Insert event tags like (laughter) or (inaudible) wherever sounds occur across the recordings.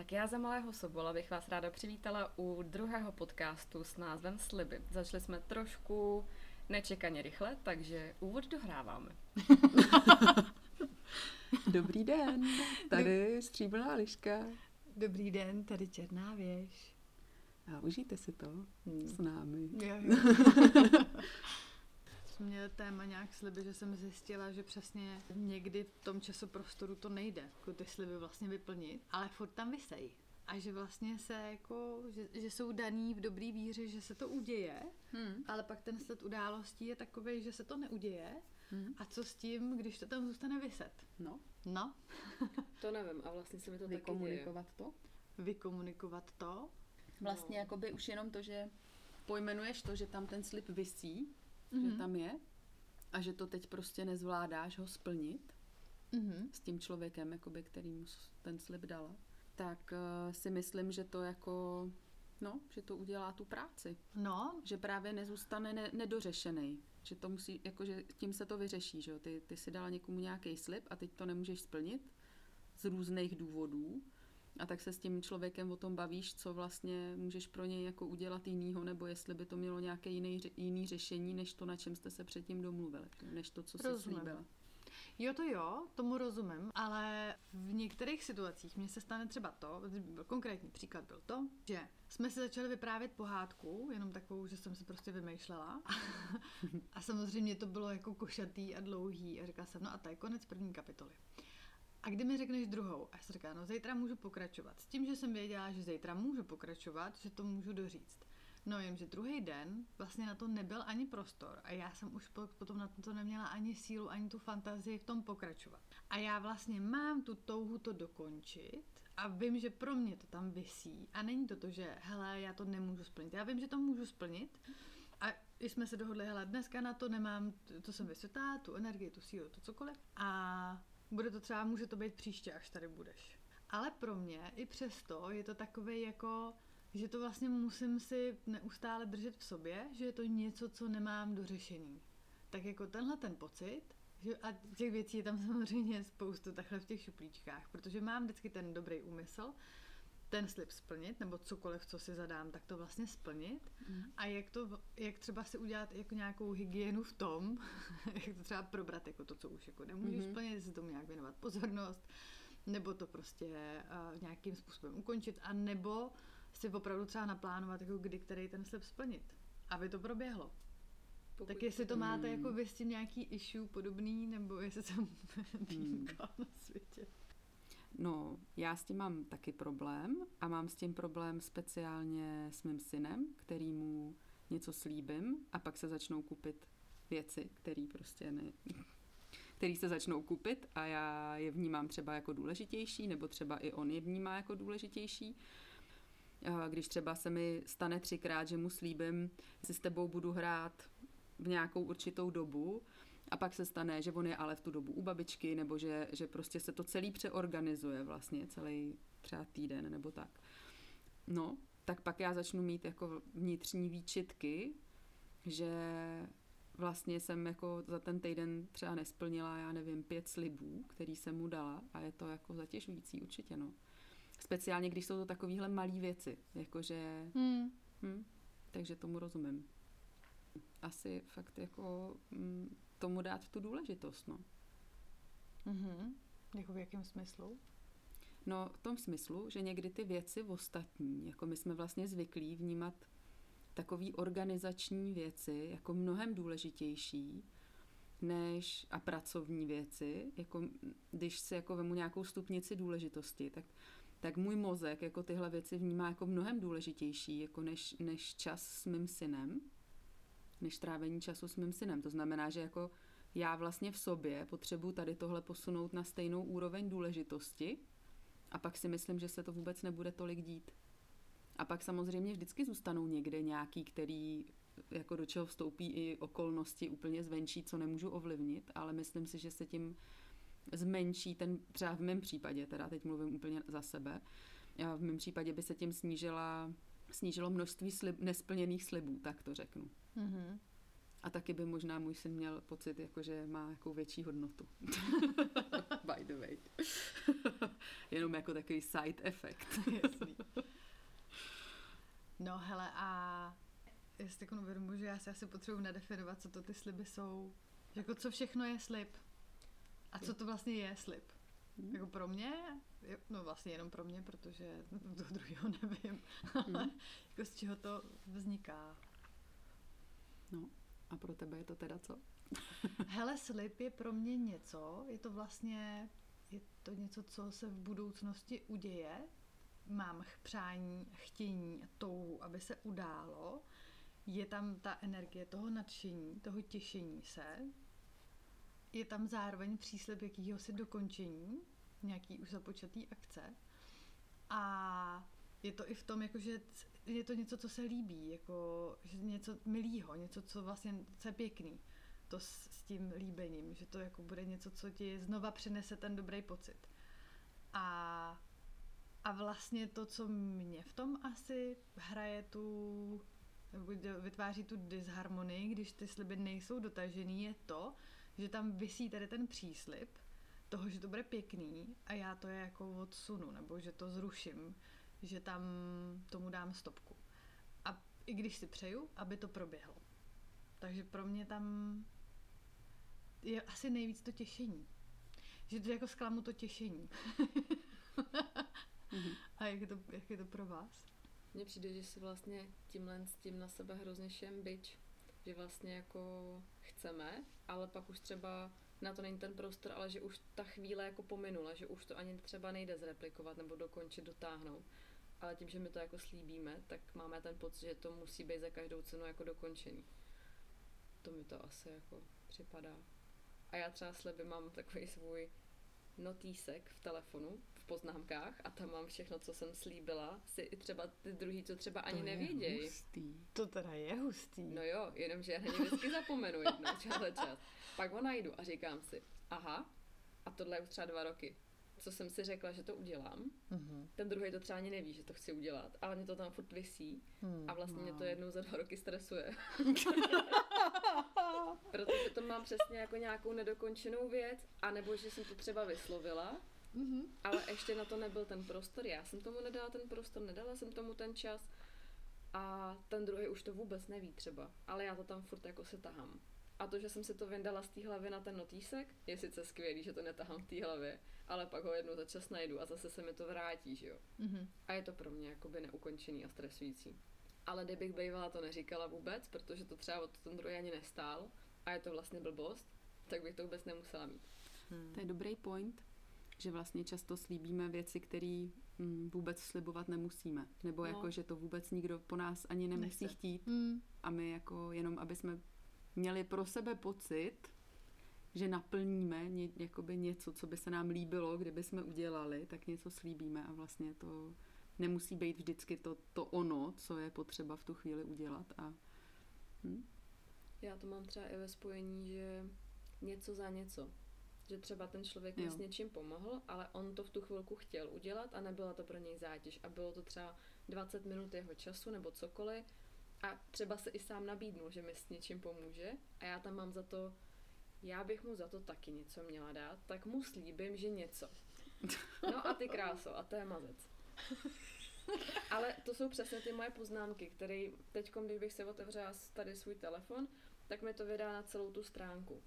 Tak já za malého Sobola bych vás ráda přivítala u druhého podcastu s názvem Sliby. Začali jsme trošku nečekaně rychle, takže úvod dohráváme. (laughs) Dobrý den, tady stříbrná liška. Dobrý den, tady černá věž. A užijte si to hmm. s námi. Jo, jo. (laughs) jsme měli téma nějak sliby, že jsem zjistila, že přesně někdy v tom časoprostoru to nejde, jako ty sliby vlastně vyplnit, ale furt tam vysejí. A že vlastně se jako, že, že jsou daný v dobrý víře, že se to uděje, hmm. ale pak ten sled událostí je takový, že se to neuděje. Hmm. A co s tím, když to tam zůstane vyset? No. No. to nevím a vlastně se mi to Vykomunikovat taky to? Vykomunikovat to? Vlastně no. jakoby už jenom to, že pojmenuješ to, že tam ten slib visí, mm-hmm. že mhm. tam je a že to teď prostě nezvládáš ho splnit mm-hmm. s tím člověkem, jakoby, který mu ten slib dala, tak uh, si myslím, že to jako, no, že to udělá tu práci. No. Že právě nezůstane ne, nedořešený. Že to musí, jako, že tím se to vyřeší, že jo. Ty, ty si dala někomu nějaký slib a teď to nemůžeš splnit z různých důvodů a tak se s tím člověkem o tom bavíš, co vlastně můžeš pro něj jako udělat jinýho, nebo jestli by to mělo nějaké jiný, jiný řešení, než to, na čem jste se předtím domluvili, než to, co jsi slíbila. Jo, to jo, tomu rozumím, ale v některých situacích mně se stane třeba to, konkrétní příklad byl to, že jsme si začali vyprávět pohádku, jenom takovou, že jsem si prostě vymýšlela. (laughs) a samozřejmě to bylo jako košatý a dlouhý a říkala jsem, no a to je konec první kapitoly. A kdy mi řekneš druhou? A já jsem říkala, no zítra můžu pokračovat. S tím, že jsem věděla, že zítra můžu pokračovat, že to můžu doříct. No jen, že druhý den vlastně na to nebyl ani prostor a já jsem už potom na to neměla ani sílu, ani tu fantazii v tom pokračovat. A já vlastně mám tu touhu to dokončit a vím, že pro mě to tam visí a není to to, že hele, já to nemůžu splnit. Já vím, že to můžu splnit a jsme se dohodli, hele, dneska na to nemám, to jsem vysvětlá, tu energii, tu sílu, to cokoliv. A bude to třeba, může to být příště, až tady budeš. Ale pro mě i přesto je to takové jako, že to vlastně musím si neustále držet v sobě, že je to něco, co nemám dořešený. Tak jako tenhle ten pocit, že, a těch věcí je tam (laughs) samozřejmě spoustu takhle v těch šuplíčkách, protože mám vždycky ten dobrý úmysl, ten slib splnit, nebo cokoliv, co si zadám, tak to vlastně splnit. Mm. A jak, to, jak třeba si udělat jako nějakou hygienu v tom, (laughs) jak to třeba probrat jako to, co už jako nemůžeš mm-hmm. splnit, si tomu nějak věnovat pozornost, nebo to prostě uh, nějakým způsobem ukončit, a nebo si opravdu třeba naplánovat, jako kdy který ten slib splnit, aby to proběhlo. Pokud... Tak jestli to máte mm. jako vy s tím nějaký issue podobný, nebo jestli jsem (laughs) mm. na světě. No, já s tím mám taky problém a mám s tím problém speciálně s mým synem, který mu něco slíbím a pak se začnou kupit věci, které prostě ne, který se začnou kupit a já je vnímám třeba jako důležitější, nebo třeba i on je vnímá jako důležitější. Když třeba se mi stane třikrát, že mu slíbím, si s tebou budu hrát v nějakou určitou dobu a pak se stane, že on je ale v tu dobu u babičky, nebo že, že prostě se to celý přeorganizuje vlastně, celý třeba týden nebo tak. No, tak pak já začnu mít jako vnitřní výčitky, že vlastně jsem jako za ten týden třeba nesplnila, já nevím, pět slibů, který jsem mu dala a je to jako zatěžující určitě, no. Speciálně, když jsou to takovéhle malé věci, jakože... Hmm. Hm, takže tomu rozumím. Asi fakt jako... Hm, tomu dát tu důležitost, no. Mhm. Jako v jakém smyslu? No, v tom smyslu, že někdy ty věci ostatní, jako my jsme vlastně zvyklí vnímat takový organizační věci jako mnohem důležitější než a pracovní věci, jako když si jako vemu nějakou stupnici důležitosti, tak, tak můj mozek jako tyhle věci vnímá jako mnohem důležitější jako než, než čas s mým synem než trávení času s mým synem. To znamená, že jako já vlastně v sobě potřebuji tady tohle posunout na stejnou úroveň důležitosti a pak si myslím, že se to vůbec nebude tolik dít. A pak samozřejmě vždycky zůstanou někde nějaký, který jako do čeho vstoupí i okolnosti úplně zvenčí, co nemůžu ovlivnit, ale myslím si, že se tím zmenší ten, třeba v mém případě, teda teď mluvím úplně za sebe, v mém případě by se tím snížila, snížilo množství slib, nesplněných slibů, tak to řeknu. Mm-hmm. A taky by možná můj syn měl pocit, jako, že má jako větší hodnotu. (laughs) By the way. (laughs) Jenom jako takový side effect. (laughs) Jasný. No hele a já si tak uvědomuji, že já si asi potřebuji nadefinovat, co to ty sliby jsou. Jako co všechno je slib. A co to vlastně je slib. Hmm. Jako pro mě, no vlastně jenom pro mě, protože do druhého nevím, ale Hmm. jako z čeho to vzniká. No, a pro tebe je to teda co? (laughs) Hele, slib je pro mě něco, je to vlastně, je to něco, co se v budoucnosti uděje. Mám přání, chtění touhu, aby se událo. Je tam ta energie toho nadšení, toho těšení se. Je tam zároveň příslib jakýhosi dokončení, nějaký už započatý akce. A je to i v tom, jako, že c- je to něco, co se líbí, jako, že něco milýho, něco, co vlastně co je pěkný to s, s tím líbením, že to jako bude něco, co ti znova přinese ten dobrý pocit. A, a vlastně to, co mě v tom asi hraje tu, nebo vytváří tu disharmonii, když ty sliby nejsou dotažený, je to, že tam visí tady ten příslib toho, že to bude pěkný a já to je jako odsunu, nebo že to zruším, že tam tomu dám stopku. A i když si přeju, aby to proběhlo. Takže pro mě tam je asi nejvíc to těšení. Že to jako zklamu to těšení. Mhm. (laughs) A jak je, to, jak je to pro vás? Mně přijde, že si vlastně tímhle s tím na sebe hrozně šem byč. Že vlastně jako chceme, ale pak už třeba na to není ten prostor, ale že už ta chvíle jako pominula, že už to ani třeba nejde zreplikovat nebo dokončit, dotáhnout. Ale tím, že my to jako slíbíme, tak máme ten pocit, že to musí být za každou cenu jako dokončený. To mi to asi jako připadá. A já třeba sliby mám takový svůj notýsek v telefonu, v poznámkách a tam mám všechno, co jsem slíbila, si i třeba ty druhý, co třeba ani to je nevědějí. hustý. To teda je hustý. No jo, jenomže já na ně vždycky zapomenu jednou (laughs) čas. Pak ho najdu a říkám si, aha, a tohle je už třeba dva roky. Co jsem si řekla, že to udělám. Mhm. Ten druhý to třeba ani neví, že to chci udělat, ale mě to tam furt visí Hmm. a vlastně mě to jednou za dva roky stresuje. (laughs) Protože to mám přesně jako nějakou nedokončenou věc, anebo že jsem to třeba vyslovila, Mhm. ale ještě na to nebyl ten prostor. Já jsem tomu nedala ten prostor, nedala jsem tomu ten čas a ten druhý už to vůbec neví třeba, ale já to tam furt jako se tahám. A to, že jsem si to vyndala z té hlavy na ten notýsek, je sice skvělý, že to netahám v té hlavě, ale pak ho jednou za čas najdu a zase se mi to vrátí, že jo. Mhm. A je to pro mě jakoby neukončený a stresující. Ale kdybych bývala to neříkala vůbec, protože to třeba od ten druhý ani nestál a je to vlastně blbost, tak bych to vůbec nemusela mít. Hmm. To je dobrý point, že vlastně často slíbíme věci, které mm, vůbec slibovat nemusíme. Nebo No. jako, že to vůbec nikdo po nás ani nemusí Nechce. chtít. Hmm. A my jako jenom, aby jsme měli pro sebe pocit, že naplníme ně, jakoby něco, co by se nám líbilo, kdyby jsme udělali, tak něco slíbíme a vlastně to nemusí být vždycky to, to ono, co je potřeba v tu chvíli udělat. A, hm? Já to mám třeba i ve spojení, že něco za něco. Že třeba ten člověk mi s něčím pomohl, ale on to v tu chvilku chtěl udělat a nebyla to pro něj zátěž. A bylo to třeba 20 minut jeho času nebo cokoliv. A třeba se i sám nabídnul, že mi s něčím pomůže. A já tam mám za to, já bych mu za to taky něco měla dát, tak mu slíbím, že něco. No a ty kráso, a to je mazec. Ale to jsou přesně ty moje poznámky, které teď, když bych si otevřela tady svůj telefon, tak mi to vydá na celou tu stránku.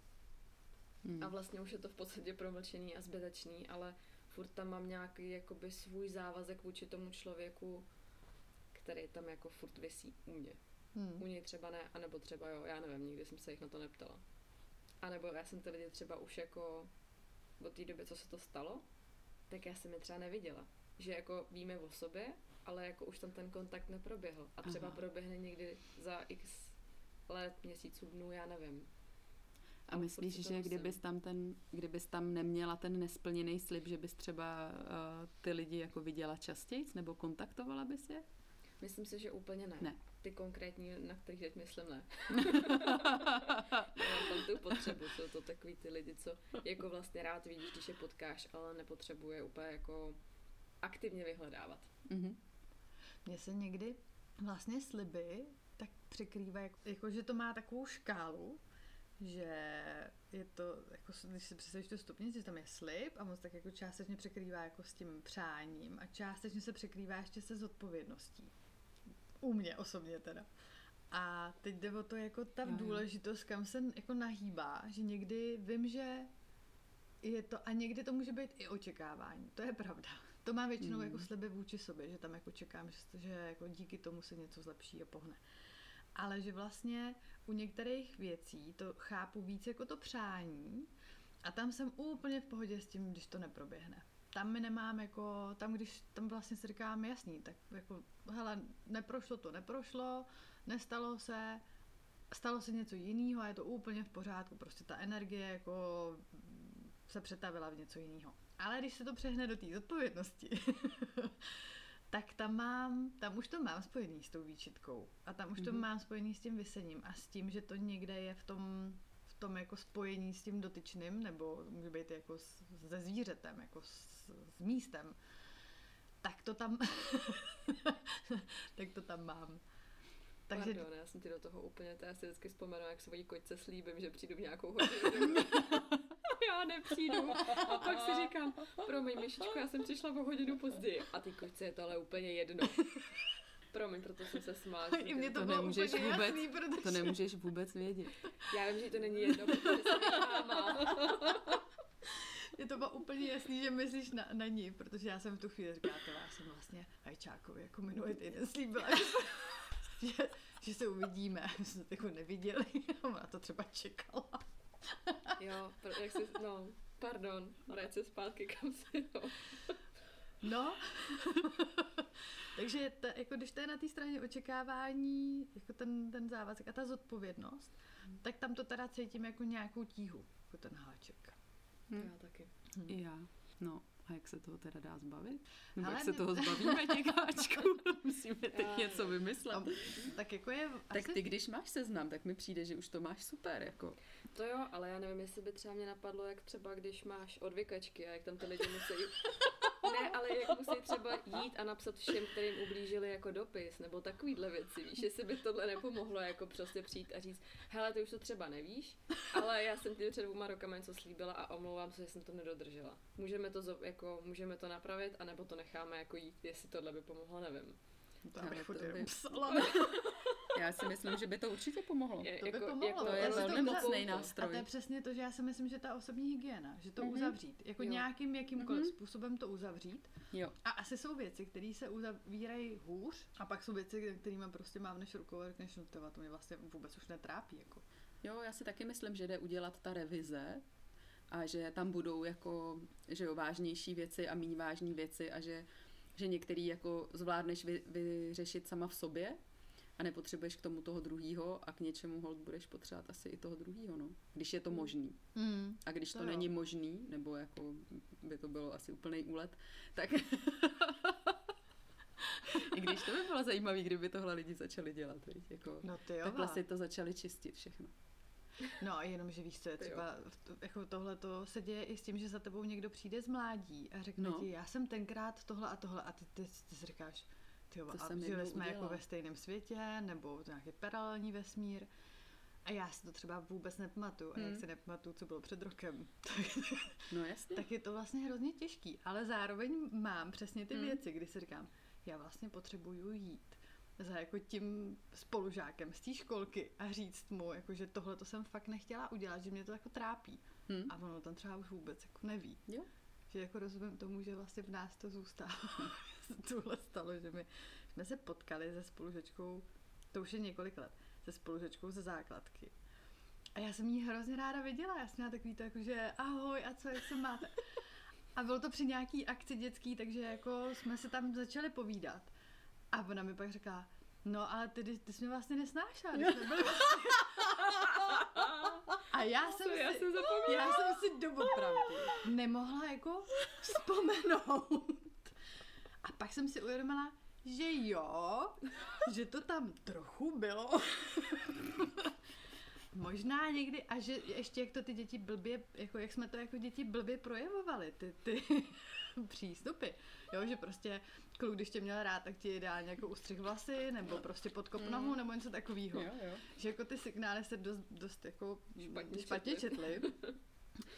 Hm. A vlastně už je to v podstatě promlčený a zbytečný, ale furt tam mám nějaký jakoby svůj závazek vůči tomu člověku, který tam jako furt visí u mě. U Hmm. něj třeba ne, anebo třeba jo, já nevím, nikdy jsem se jich na to neptala. A nebo já jsem ty lidi třeba už jako od té doby, co se to stalo, tak já jsem je třeba neviděla. Že jako víme o sobě, ale jako už tam ten kontakt neproběhl. A třeba Aha. proběhne někdy za x let, měsíců, dnů, já nevím. A myslíš, že kdybys tam, ten, kdybys tam neměla ten nesplněný slib, že bys třeba uh, ty lidi jako viděla častěji, nebo kontaktovala bys je? Myslím si, že úplně ne. Ne. Ty konkrétní, na kterých teď myslím, ne. (laughs) Nemám tam tu potřebu, jsou to takový ty lidi, co jako vlastně rád vidíš, když je potkáš, ale nepotřebuje úplně jako aktivně vyhledávat. Mhm. Mně se někdy vlastně sliby tak překrývá, jako, jako že to má takovou škálu, že je to, jako, když si představíš tu stupnici, že tam je slib a moc tak jako částečně překrývá jako s tím přáním a částečně se překrývá ještě se zodpovědností. U mě osobně teda. A teď jde o to jako ta jo. důležitost, kam se jako nahýbá, že někdy vím, že je to, a někdy to může být i očekávání, to je pravda. To mám většinou Mm. jako sliby vůči sobě, že tam jako čekám, že, že jako díky tomu se něco zlepší a pohne. Ale že vlastně u některých věcí to chápu víc jako to přání a tam jsem úplně v pohodě s tím, když to neproběhne. Tam mi nemám jako, tam když, tam vlastně si říkám jasný, tak jako, hele, neprošlo to, neprošlo, nestalo se, stalo se něco jiného a je to úplně v pořádku, prostě ta energie jako se přetavila v něco jiného. Ale když se to přehne do té zodpovědnosti, (laughs) tak tam mám, tam už to mám spojený s tou výčitkou. A tam už to Mhm. mám spojený s tím vysením a s tím, že to někde je v tom, tom jako spojení s tím dotyčným, nebo může být jako s, se zvířetem, jako s, s místem. Tak to tam, (laughs) tak to tam mám. Takže Pardon, já jsem ti do toho úplně, to já si vždycky vzpomenu, jak svojí kočce slíbím, že přijdu v nějakou hodinu. (laughs) já nepřijdu. A pak si říkám, promiň, myšičko, já jsem přišla o hodinu později. A ty kočce je to ale úplně jedno. Promiň, proto jsem se smála. (laughs) i mě to, To bylo nemůžeš úplně vůbec- jasný, protože... To nemůžeš vůbec vědět. (laughs) Já vím, že to není jedno, protože jsem je máma. (laughs) Je to bylo úplně jasný, že myslíš na, na ní, protože já jsem v tu chvíli říkala, to já jsem vlastně Hajčákovi jako minulý týden slíbila, že, že, že se uvidíme. My jsme se jako neviděli, ona to třeba čekala. Jo, pro, jak jsi, no, pardon, vrať se zpátky kam si, no. No, (laughs) takže ta, jako když to je na té straně očekávání, jako ten, ten závazek a ta zodpovědnost, tak tam to teda cítím jako nějakou tíhu, jako ten háček. Hm. Já taky. I já. No, a jak se toho teda dá zbavit? Nebo Ale jak se mě- toho zbavíme, (laughs) těkáčku? (laughs) Musíme teď Já- něco vymyslet. No, tak jako je Tak ty, když máš seznam, tak mi přijde, že už to máš super, jako. To jo, ale já nevím, jestli by třeba mě napadlo, jak třeba když máš odvykačky a jak tam ty lidi musí... Ne, ale jak musí třeba jít a napsat všem, kterým ublížili jako dopis, nebo takovýhle věci, víš, jestli by tohle nepomohlo jako prostě přijít a říct, hele, ty už to třeba nevíš, ale já jsem ti před dvouma rokama něco slíbila a omlouvám se, že jsem to nedodržela. Můžeme to, jako, můžeme to napravit, anebo to necháme jako jít, jestli tohle by pomohlo, nevím. to bych to by- psala. (laughs) Já si myslím, že by to určitě pomohlo. Je, To by pomohlo. to je velmi mocný A nástroj. to je přesně to, že já si myslím, že ta osobní hygiena, že to Mhm. uzavřít, jako Jo. nějakým jakýmkoliv Mhm. způsobem to uzavřít. Jo. A asi jsou věci, které se uzavírají hůř, a pak jsou věci, kterými prostě mám než rukou a řekneš, no to mě vlastně vůbec už netrápí. Jako. Jo, já si taky myslím, že jde udělat ta revize a že tam budou jako, že jo, vážnější věci a méně vážní věci a že, že některý jako zvládneš vy, vyřešit sama v sobě a nepotřebuješ k tomu toho druhýho a k něčemu hold budeš potřebovat asi i toho druhýho, no. Když je to možný. Mm. A když to, To není možný, nebo jako by to bylo asi úplný úlet, tak (laughs) i když to by bylo zajímavé, kdyby tohle lidi začali dělat, viď? Jako, No ty jo. takhle si to začali čistit všechno. No a jenom, že víš, co je třeba, jako tohle to se děje i s tím, že za tebou někdo přijde z mládí a řekne No. ti, já jsem tenkrát tohle a tohle a ty, ty, ty si říkáš, ty jo, To a jsem žili jsme jako ve stejném světě, nebo nějaký paralelní vesmír. A já si to třeba vůbec nepamatuju. A jak Hmm. si nepamatuju, co bylo před rokem, (laughs) No jasně. tak je to vlastně hrozně těžký. Ale zároveň mám přesně ty Hmm. věci, kdy si říkám, já vlastně potřebuju jít za jako tím spolužákem z té školky a říct mu, jako, že tohle to jsem fakt nechtěla udělat, že mě to jako trápí. Hm. A ono tam třeba už vůbec jako neví. Jo. Že jako rozumím tomu, že vlastně v nás to zůstává. (laughs) Tohle stalo, že my jsme se potkali se spolužečkou, to už je několik let, se spolužečkou ze základky. A já jsem jí hrozně ráda viděla. Já jsem měla takový to, jako, že ahoj a co, jak se máte. A bylo to při nějaký akci dětský, takže jako jsme se tam začali povídat. A ona mi pak řekla, no ale ty, ty jsi mě vlastně nesnášela, když jsme byli (laughs) A já jsem Co, já si, jsem zapomněla. já jsem si doopravdy nemohla jako vzpomenout. A pak jsem si uvědomila, že jo, že to tam trochu bylo. Možná někdy, a že ještě jak to ty děti blbě, jako jak jsme to jako děti blbě projevovali, ty, ty přístupy. Jo, že prostě kluk, když tě měl rád, tak ti ideálně jako ustřih vlasy, nebo prostě podkop nohu, Mm. nebo něco takového. Jo, jo. Že jako ty signály se dost, dost jako Špatně špatně četly. četly. (laughs)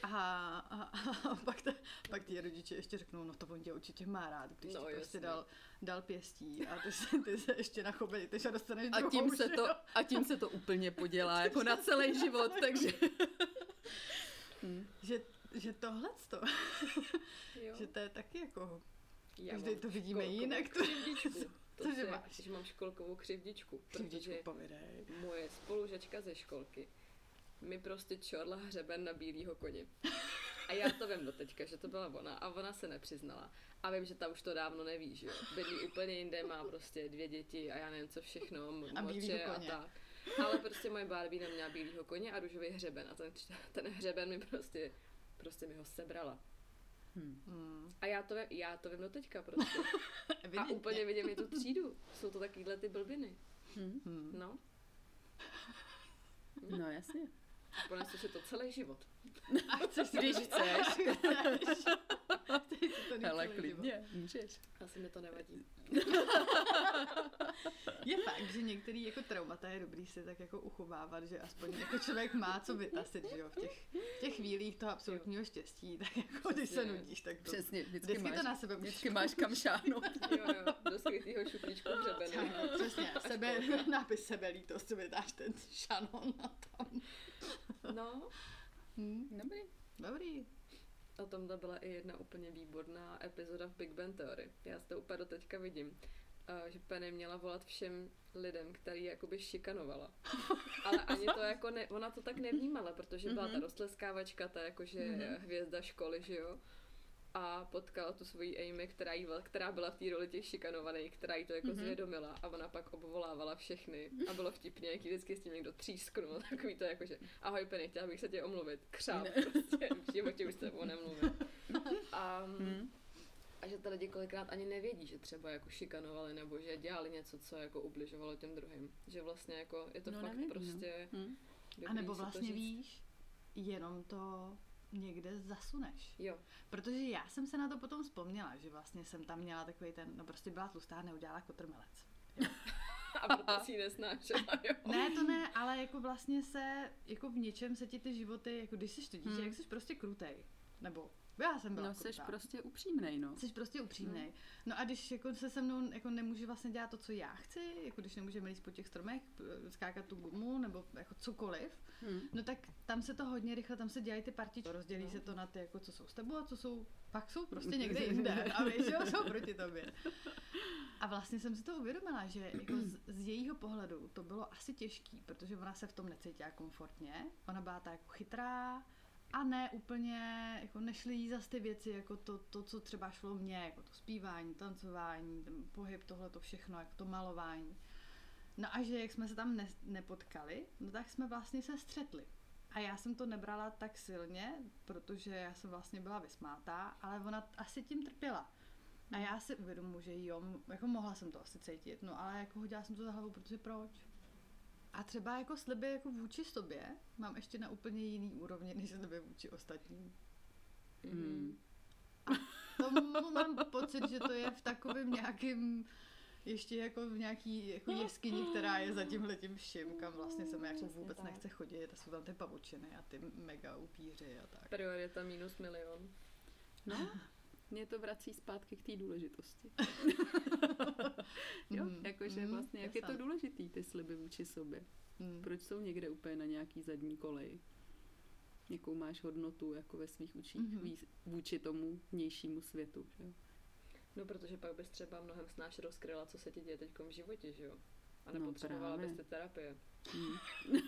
A, a, a pak, ta, pak ti rodiče ještě řeknou, no to on tě určitě má rád, když No, ti prostě dal, dal pěstí a ty se, ty se ještě nachobelíš a dostaneš A tím, se to, a tím se to úplně podělá, (laughs) jako na celý život, takže... (laughs) Hm. Že, že tohle to, že to je taky jako, Já mám to vidíme jinak, to- Křivdičku. (laughs) To Cože si, máš? že mám školkovou křivdičku, křivdičku povidej. moje spolužačka ze školky mi prostě čorla hřeben na bílýho koni. A já to vím do teďka, že to byla ona a ona se nepřiznala. A vím, že ta už to dávno neví, že jo. Bydlí úplně jinde, má prostě dvě děti a já nevím co všechno, m- A moče a koně. tak. Ale prostě moje Barbie neměla bílýho koně a růžový hřeben a ten, ten hřeben mi prostě, prostě mi ho sebrala. Hm. Hmm, A já to vím, já to vím do teďka prostě. (laughs) A úplně vidím i tu třídu. Jsou to takovýhle ty blbiny. Hm. Hmm. No, (laughs) No jasně. ponesu si to celý život. A (laughs) chceš si Když chceš. Život. klidně, můžeš. Asi mi to nevadí. (laughs) Je fakt, že některý jako traumata je dobrý si tak jako uchovávat, že aspoň jako člověk má co vytasit, že jo, v těch, v těch chvílích toho absolutního štěstí, tak jako když se nudíš, tak to Přesně, vždycky, vždycky máš, to na sebe vždycky můžeš máš kam šáhnout. (laughs) Jo, jo, do skrytýho šuplíčku hřebenu. (laughs) Přesně, sebe, nápis sebelítost, si vydáš ten šanon a tam. No, Hm, Dobrý. dobrý. O tom to byla i jedna úplně výborná epizoda v Big Bang Theory. Já si to úplně do teďka vidím. Uh, že Penny měla volat všem lidem, který jakoby šikanovala. (laughs) Ale ani to jako ne, ona to tak nevnímala, protože byla ta Mhm. roztleskávačka, ta jakože Mhm. hvězda školy, že jo. A potkala tu svoji Amy, která, jí, která byla v té roli těch šikanovaných, která jí to jako Mhm. zvědomila a ona pak obvolávala všechny a bylo vtipně, jak vždycky s tím někdo třísknul, (laughs) takový to jako, že ahoj Penny, chtěla bych se tě omluvit, křáp, Ne. prostě, v životě už se o. (laughs) A, Hm. a že ty lidi kolikrát ani nevědí, že třeba jako šikanovali nebo že dělali něco, co jako ubližovalo těm druhým. Že vlastně jako je to No, fakt nevědí, no. prostě Hm. dobrý A nebo si to vlastně víš, jenom to někde zasuneš. Jo, Protože já jsem se na to potom vzpomněla, že vlastně jsem tam měla takový ten, no prostě byla tlustá, neudělala kotrmelec. (laughs) a proto si ji nesnášela, jo. (laughs) Ne, to ne, ale jako vlastně se, jako v něčem se ti ty životy, jako když jsi to dítě, Hmm. jak jsi prostě krutej. Nebo já jsem byla No, jsi krutá. prostě upřímnej, no. Jsi prostě upřímnej. No a když jako se se mnou jako nemůže vlastně dělat to, co já chci, jako když nemůžeme líst po těch stromech, skákat tu gumu nebo jako cokoliv, Hm. no tak tam se to hodně rychle, tam se dělají ty partičky. Rozdělí No. se to na ty, jako co jsou s tebou a co jsou, pak jsou prostě někde (laughs) jinde a víš, jo, jsou proti tobě. A vlastně jsem si to uvědomila, že jako z, z jejího pohledu to bylo asi těžký, protože ona se v tom necítila komfortně. Ona byla tak jako chytrá a ne úplně, jako nešly jí zas ty věci, jako to, to, co třeba šlo mně, jako to zpívání, tancování, ten pohyb, tohle to všechno, jako to malování. No a že jak jsme se tam ne, nepotkali, no tak jsme vlastně se střetli. A já jsem to nebrala tak silně, protože já jsem vlastně byla vysmátá, ale ona asi tím trpěla. A já si uvědomuji, že jo, jako mohla jsem to asi cítit, no ale jako hodila jsem to za hlavu, protože proč? A třeba jako sliby jako vůči sobě mám ještě na úplně jiný úrovni, než sliby vůči ostatním. Mhm. Tomu mám pocit, že to je v takovém nějakém ještě jako v nějaký jako jeskyni, která je za tímhle tím vším, kam vlastně se mi jako vůbec tak. nechce chodit a jsou tam ty pavučiny a ty mega upíři a tak. Priorita minus milion. No, mě to vrací zpátky k té důležitosti. (laughs) jo, Mhm, jakože mhm, vlastně, jak je to důležitý, ty sliby vůči sobě. Mm. Proč jsou někde úplně na nějaký zadní koleji? Jakou máš hodnotu jako ve svých učích Mhm. mm-hmm. vůči tomu vnějšímu světu, že jo? No, protože pak bys třeba mnohem snáš rozkryla, co se ti děje teď v životě, že jo? A No, nepotřebovala právě. bys ty terapie. Mm.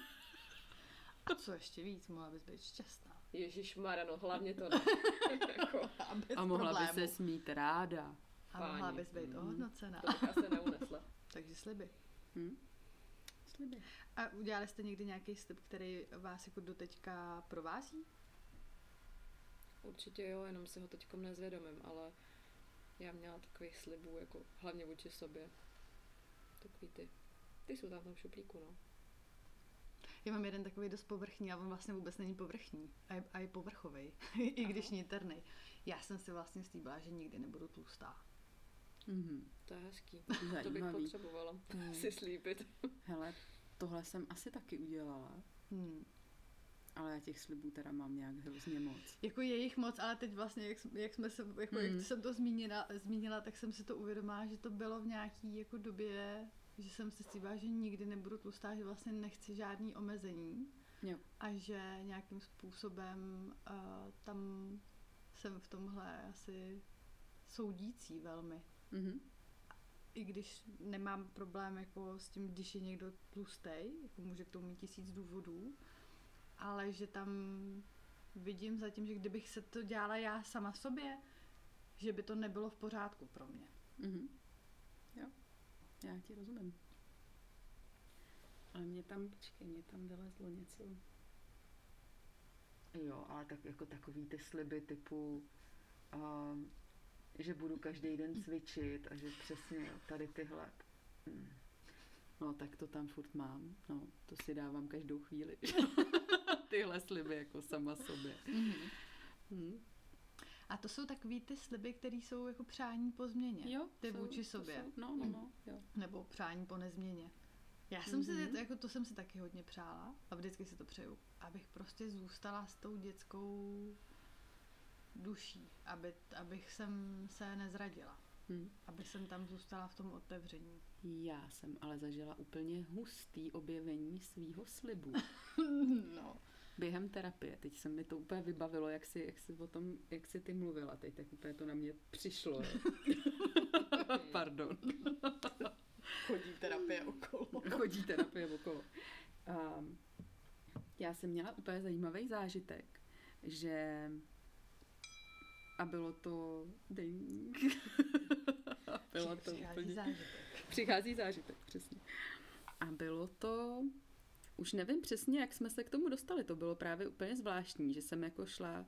A (laughs) co ještě víc, mohla bys být šťastná. Ježíš no hlavně to ne. (laughs) jako, A, bez A mohla by problémů. se smít ráda. A mohla Páni. bys být Mm. ohodnocená. to bych asi neunesla. (laughs) Takže sliby. Hm? Sliby. A udělali jste někdy nějaký slib, který vás jako doteďka provází? Určitě jo, jenom si ho teď nezvědomím, ale já měla takových slibů, jako hlavně vůči sobě. Takový ty. Ty jsou tam v tom šuplíku, no. Já mám jeden takový dost povrchní a on vlastně vůbec není povrchní. A je, a je povrchový, (laughs) i když niterný. Já jsem si vlastně slíbila, že nikdy nebudu tlustá. Mhm. To je hezký. To bych Zajímavý. potřebovala Hmm. si slíbit. Hele, tohle jsem asi taky udělala, Hmm. ale já těch slibů teda mám nějak hrozně moc. Jako je jich moc, ale teď vlastně, jak, jsme- jak jsme se, jako Hmm. jak jsem to zmínila, zmínila, tak jsem si to uvědomila, že to bylo v nějaký jako době, že jsem si slíbila, že nikdy nebudu tlustá, že vlastně nechci žádný omezení Jo. a že nějakým způsobem uh, tam jsem v tomhle asi soudící velmi. Mhm. I když nemám problém jako s tím, když je někdo tlustej, jako může k tomu mít tisíc důvodů, ale že tam vidím zatím, že kdybych se to dělala já sama sobě, že by to nebylo v pořádku pro mě. Mhm. Já ti rozumím. Ale mě tam, počkej, mě tam vylezlo něco. Jo, ale tak jako takový ty sliby typu, um, že budu každý den cvičit a že přesně tady tyhle. Hmm. No, tak to tam furt mám. No, to si dávám každou chvíli. (laughs) tyhle sliby jako sama sobě. Hmm. A to jsou takový ty sliby, které jsou jako přání po změně. Jo, Ty jsou- vůči sobě. Jsou, no, no, no, jo. Nebo přání po nezměně. Já jsem si, Mhm. jako to jsem si taky hodně přála a vždycky si to přeju, abych prostě zůstala s tou dětskou duší, aby, abych jsem se nezradila, Hm. aby jsem tam zůstala v tom otevření. Já jsem ale zažila úplně hustý objevení svýho slibu (laughs) No. Během terapie. Teď se mi to úplně vybavilo, jak si, jak si o tom, jak si ty mluvila. Teď tak úplně to na mě přišlo. (laughs) Pardon. Chodí terapie okolo. Chodí terapie okolo. A já jsem měla úplně zajímavý zážitek, že a bylo to ding. (laughs) A bylo to Přichází úplně... zážitek. Přichází zážitek, přesně. A bylo to, už nevím přesně, jak jsme se k tomu dostali, to bylo právě úplně zvláštní, že jsem jako šla,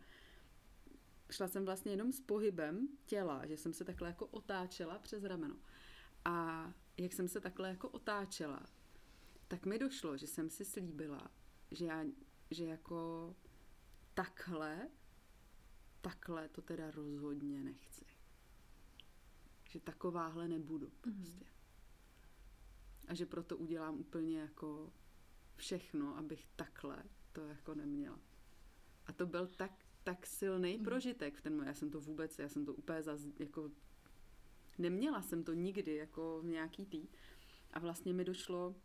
šla jsem vlastně jenom s pohybem těla, že jsem se takhle jako otáčela přes rameno. A jak jsem se takhle jako otáčela, tak mi došlo, že jsem si slíbila, že já, že jako takhle, takhle to teda rozhodně nechci. Že takováhle nebudu prostě. A že proto udělám úplně jako všechno, abych takhle to jako neměla. A to byl tak, tak silný Mhm. prožitek v ten moment. Já jsem to vůbec, já jsem to úplně zaz, jako neměla jsem to nikdy jako v nějaký tý. A vlastně mi došlo,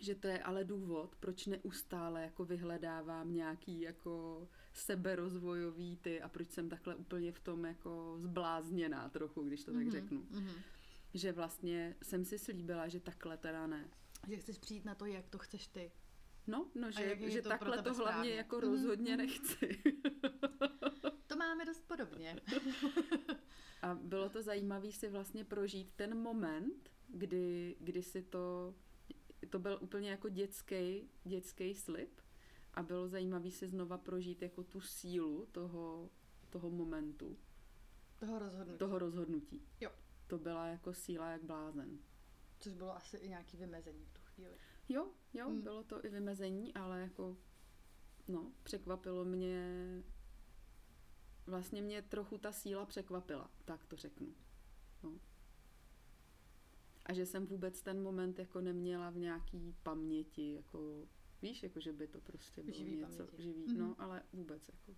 že to je ale důvod, proč neustále jako vyhledávám nějaký jako seberozvojový ty a proč jsem takhle úplně v tom jako zblázněná trochu, když to tak Mhm, řeknu. mhm. Že vlastně jsem si slíbila, že takhle teda ne. Že chceš přijít na to, jak to chceš ty. No, no že, že to takhle to hlavně správně. jako Mhm, rozhodně mhm. nechci. (laughs) To máme dost podobně. (laughs) A bylo to zajímavé si vlastně prožít ten moment, kdy, kdy si to, to byl úplně jako dětský, dětský slib a bylo zajímavé si znova prožít jako tu sílu toho, toho momentu, Toho rozhodnutí. toho rozhodnutí. Jo. To byla jako síla jak blázen. Což bylo asi i nějaký vymezení v tu chvíli. Jo, jo, Mm. bylo to i vymezení, ale jako, no, překvapilo mě, vlastně mě trochu ta síla překvapila, tak to řeknu. No. A že jsem vůbec ten moment jako neměla v nějaký paměti, jako, víš, jako že by to prostě bylo Živý něco paměti. živý, Mhm. no, ale vůbec jako.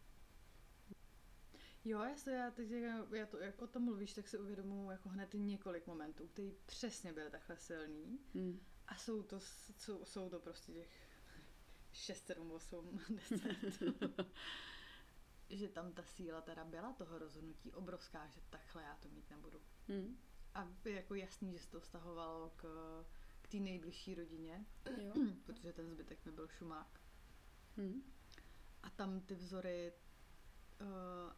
Jo, se já teď, jak- já to, jak o tom mluvíš, tak si uvědomuji jako hned několik momentů, které přesně byly takhle silný. Mm. A jsou to, jsou, jsou to prostě těch 6, 7, 8, 10. že tam ta síla teda byla toho rozhodnutí obrovská, že takhle já to mít nebudu. Mm. A je jako jasný, že se to vztahovalo k, k té nejbližší rodině, Jo. (clears throat) protože ten zbytek mi byl šumák. Mm. A tam ty vzory,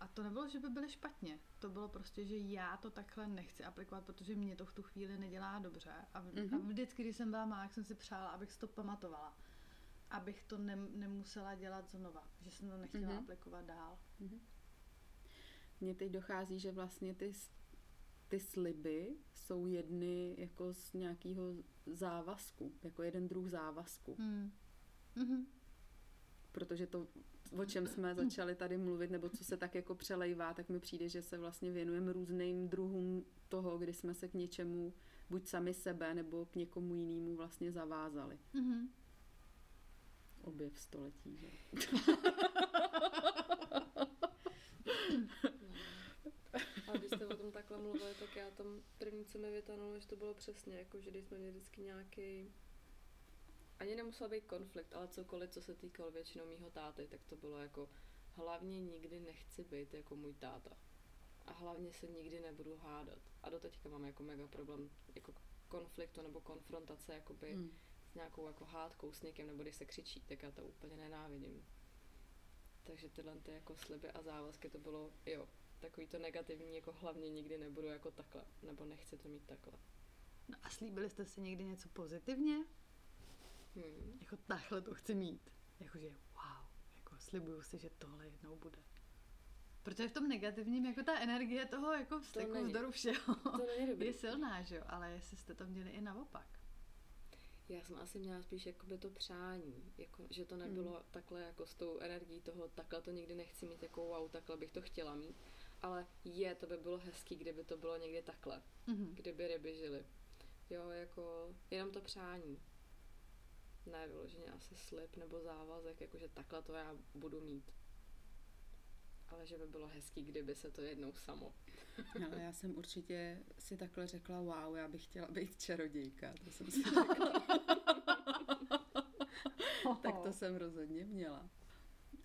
a to nebylo, že by byly špatně, to bylo prostě, že já to takhle nechci aplikovat, protože mě to v tu chvíli nedělá dobře. A, v, Mhm. a vždycky, když jsem byla jak jsem si přála, abych si to pamatovala. Abych to ne, nemusela dělat znova, že jsem to nechtěla Mhm. aplikovat dál. Mně teď dochází, že vlastně ty, ty sliby jsou jedny jako z nějakého závazku, jako jeden druh závazku. Hmm. Mhm. Protože to, o čem jsme začali tady mluvit, nebo co se tak jako přelejvá, tak mi přijde, že se vlastně věnujeme různým druhům toho, kdy jsme se k něčemu buď sami sebe, nebo k někomu jinému vlastně zavázali. Mhm. Objev století, že? A když jste o tom takhle mluvili, tak já tam první, co mi vytanulo, že to bylo přesně, jako že když jsme měli vždycky nějaký ani nemusel být konflikt, ale cokoliv, co se týkalo většinou mýho táty, tak to bylo jako hlavně nikdy nechci být jako můj táta. A hlavně se nikdy nebudu hádat. A doteďka mám jako mega problém jako konfliktu nebo konfrontace jakoby Hmm. s nějakou jako hádkou s někým, nebo když se křičí, tak já to úplně nenávidím. Takže tyhle ty jako sliby a závazky to bylo, jo, takový to negativní, jako hlavně nikdy nebudu jako takhle, nebo nechci to mít takhle. No a slíbili jste si někdy něco pozitivně? Hmm. Jako takhle to chci mít. Jakože wow, jako slibuju si, že tohle jednou bude. Protože v tom negativním, jako ta energie toho jako vzteku, není. vzdoru všeho, To je silná, že jo? Ale jestli jste to měli i naopak. Já jsem asi měla spíš jakoby to přání, jako, že to nebylo Hmm. takhle jako s tou energií toho, takhle to nikdy nechci mít, jako wow, takhle bych to chtěla mít. Ale je, to by bylo hezký, kdyby to bylo někdy takhle, Mhm. kdyby ryby žily. Jo, jako jenom to přání. Ne vyloženě asi slib nebo závazek, jakože takhle to já budu mít. Ale že by bylo hezký, kdyby se to jednou samo. (laughs) Ale já jsem určitě si takhle řekla, wow, já bych chtěla být čarodějka. To jsem si (laughs) řekla. tak to jsem rozhodně měla.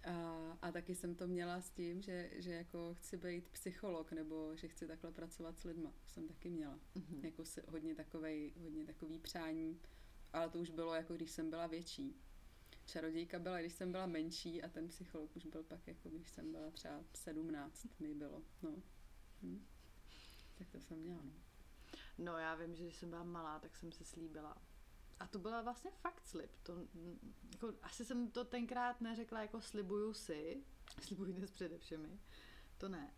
A, a taky jsem to měla s tím, že, že jako chci být psycholog, nebo že chci takhle pracovat s lidma. To jsem taky měla. Mhm. Jako si, hodně, takovej, hodně takový přání. Ale to už bylo jako když jsem byla větší. Čarodějka byla, když jsem byla menší a ten psycholog už byl pak jako když jsem byla třeba 17 mi bylo. No. Hm. Tak to jsem měla, no. No já vím, že když jsem byla malá, tak jsem si slíbila. A to byla vlastně fakt slib. To, jako, asi jsem to tenkrát neřekla jako slibuju si, slibuji dnes přede všemi, to ne.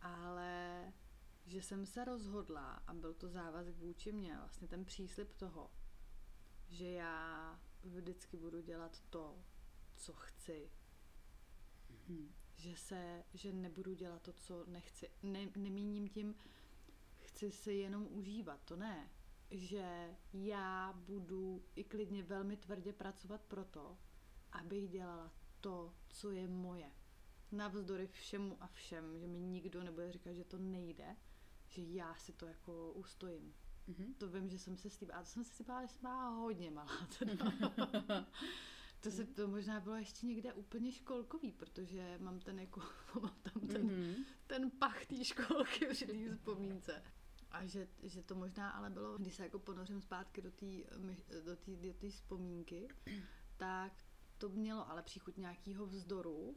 Ale že jsem se rozhodla a byl to závazek vůči mně, vlastně ten příslip toho, že já vždycky budu dělat to, co chci. Hm. Že se, že nebudu dělat to, co nechci. Ne, nemíním tím, chci si jenom užívat, to ne. Že já budu i klidně velmi tvrdě pracovat pro to, abych dělala to, co je moje. Navzdory všemu a všem, že mi nikdo nebude říkat, že to nejde, že já si to jako ustojím. Mhm. To vím, že jsem se slíbila. A to jsem se slíbila, že jsem byla hodně malá. Teda. (laughs) to, se, to možná bylo ještě někde úplně školkový, protože mám ten jako, (laughs) mám tam ten, Mhm. ten pach té školky při té vzpomínce. A že, že to možná ale bylo, když se jako ponořím zpátky do té do do vzpomínky, tak to mělo ale příchuť nějakého vzdoru,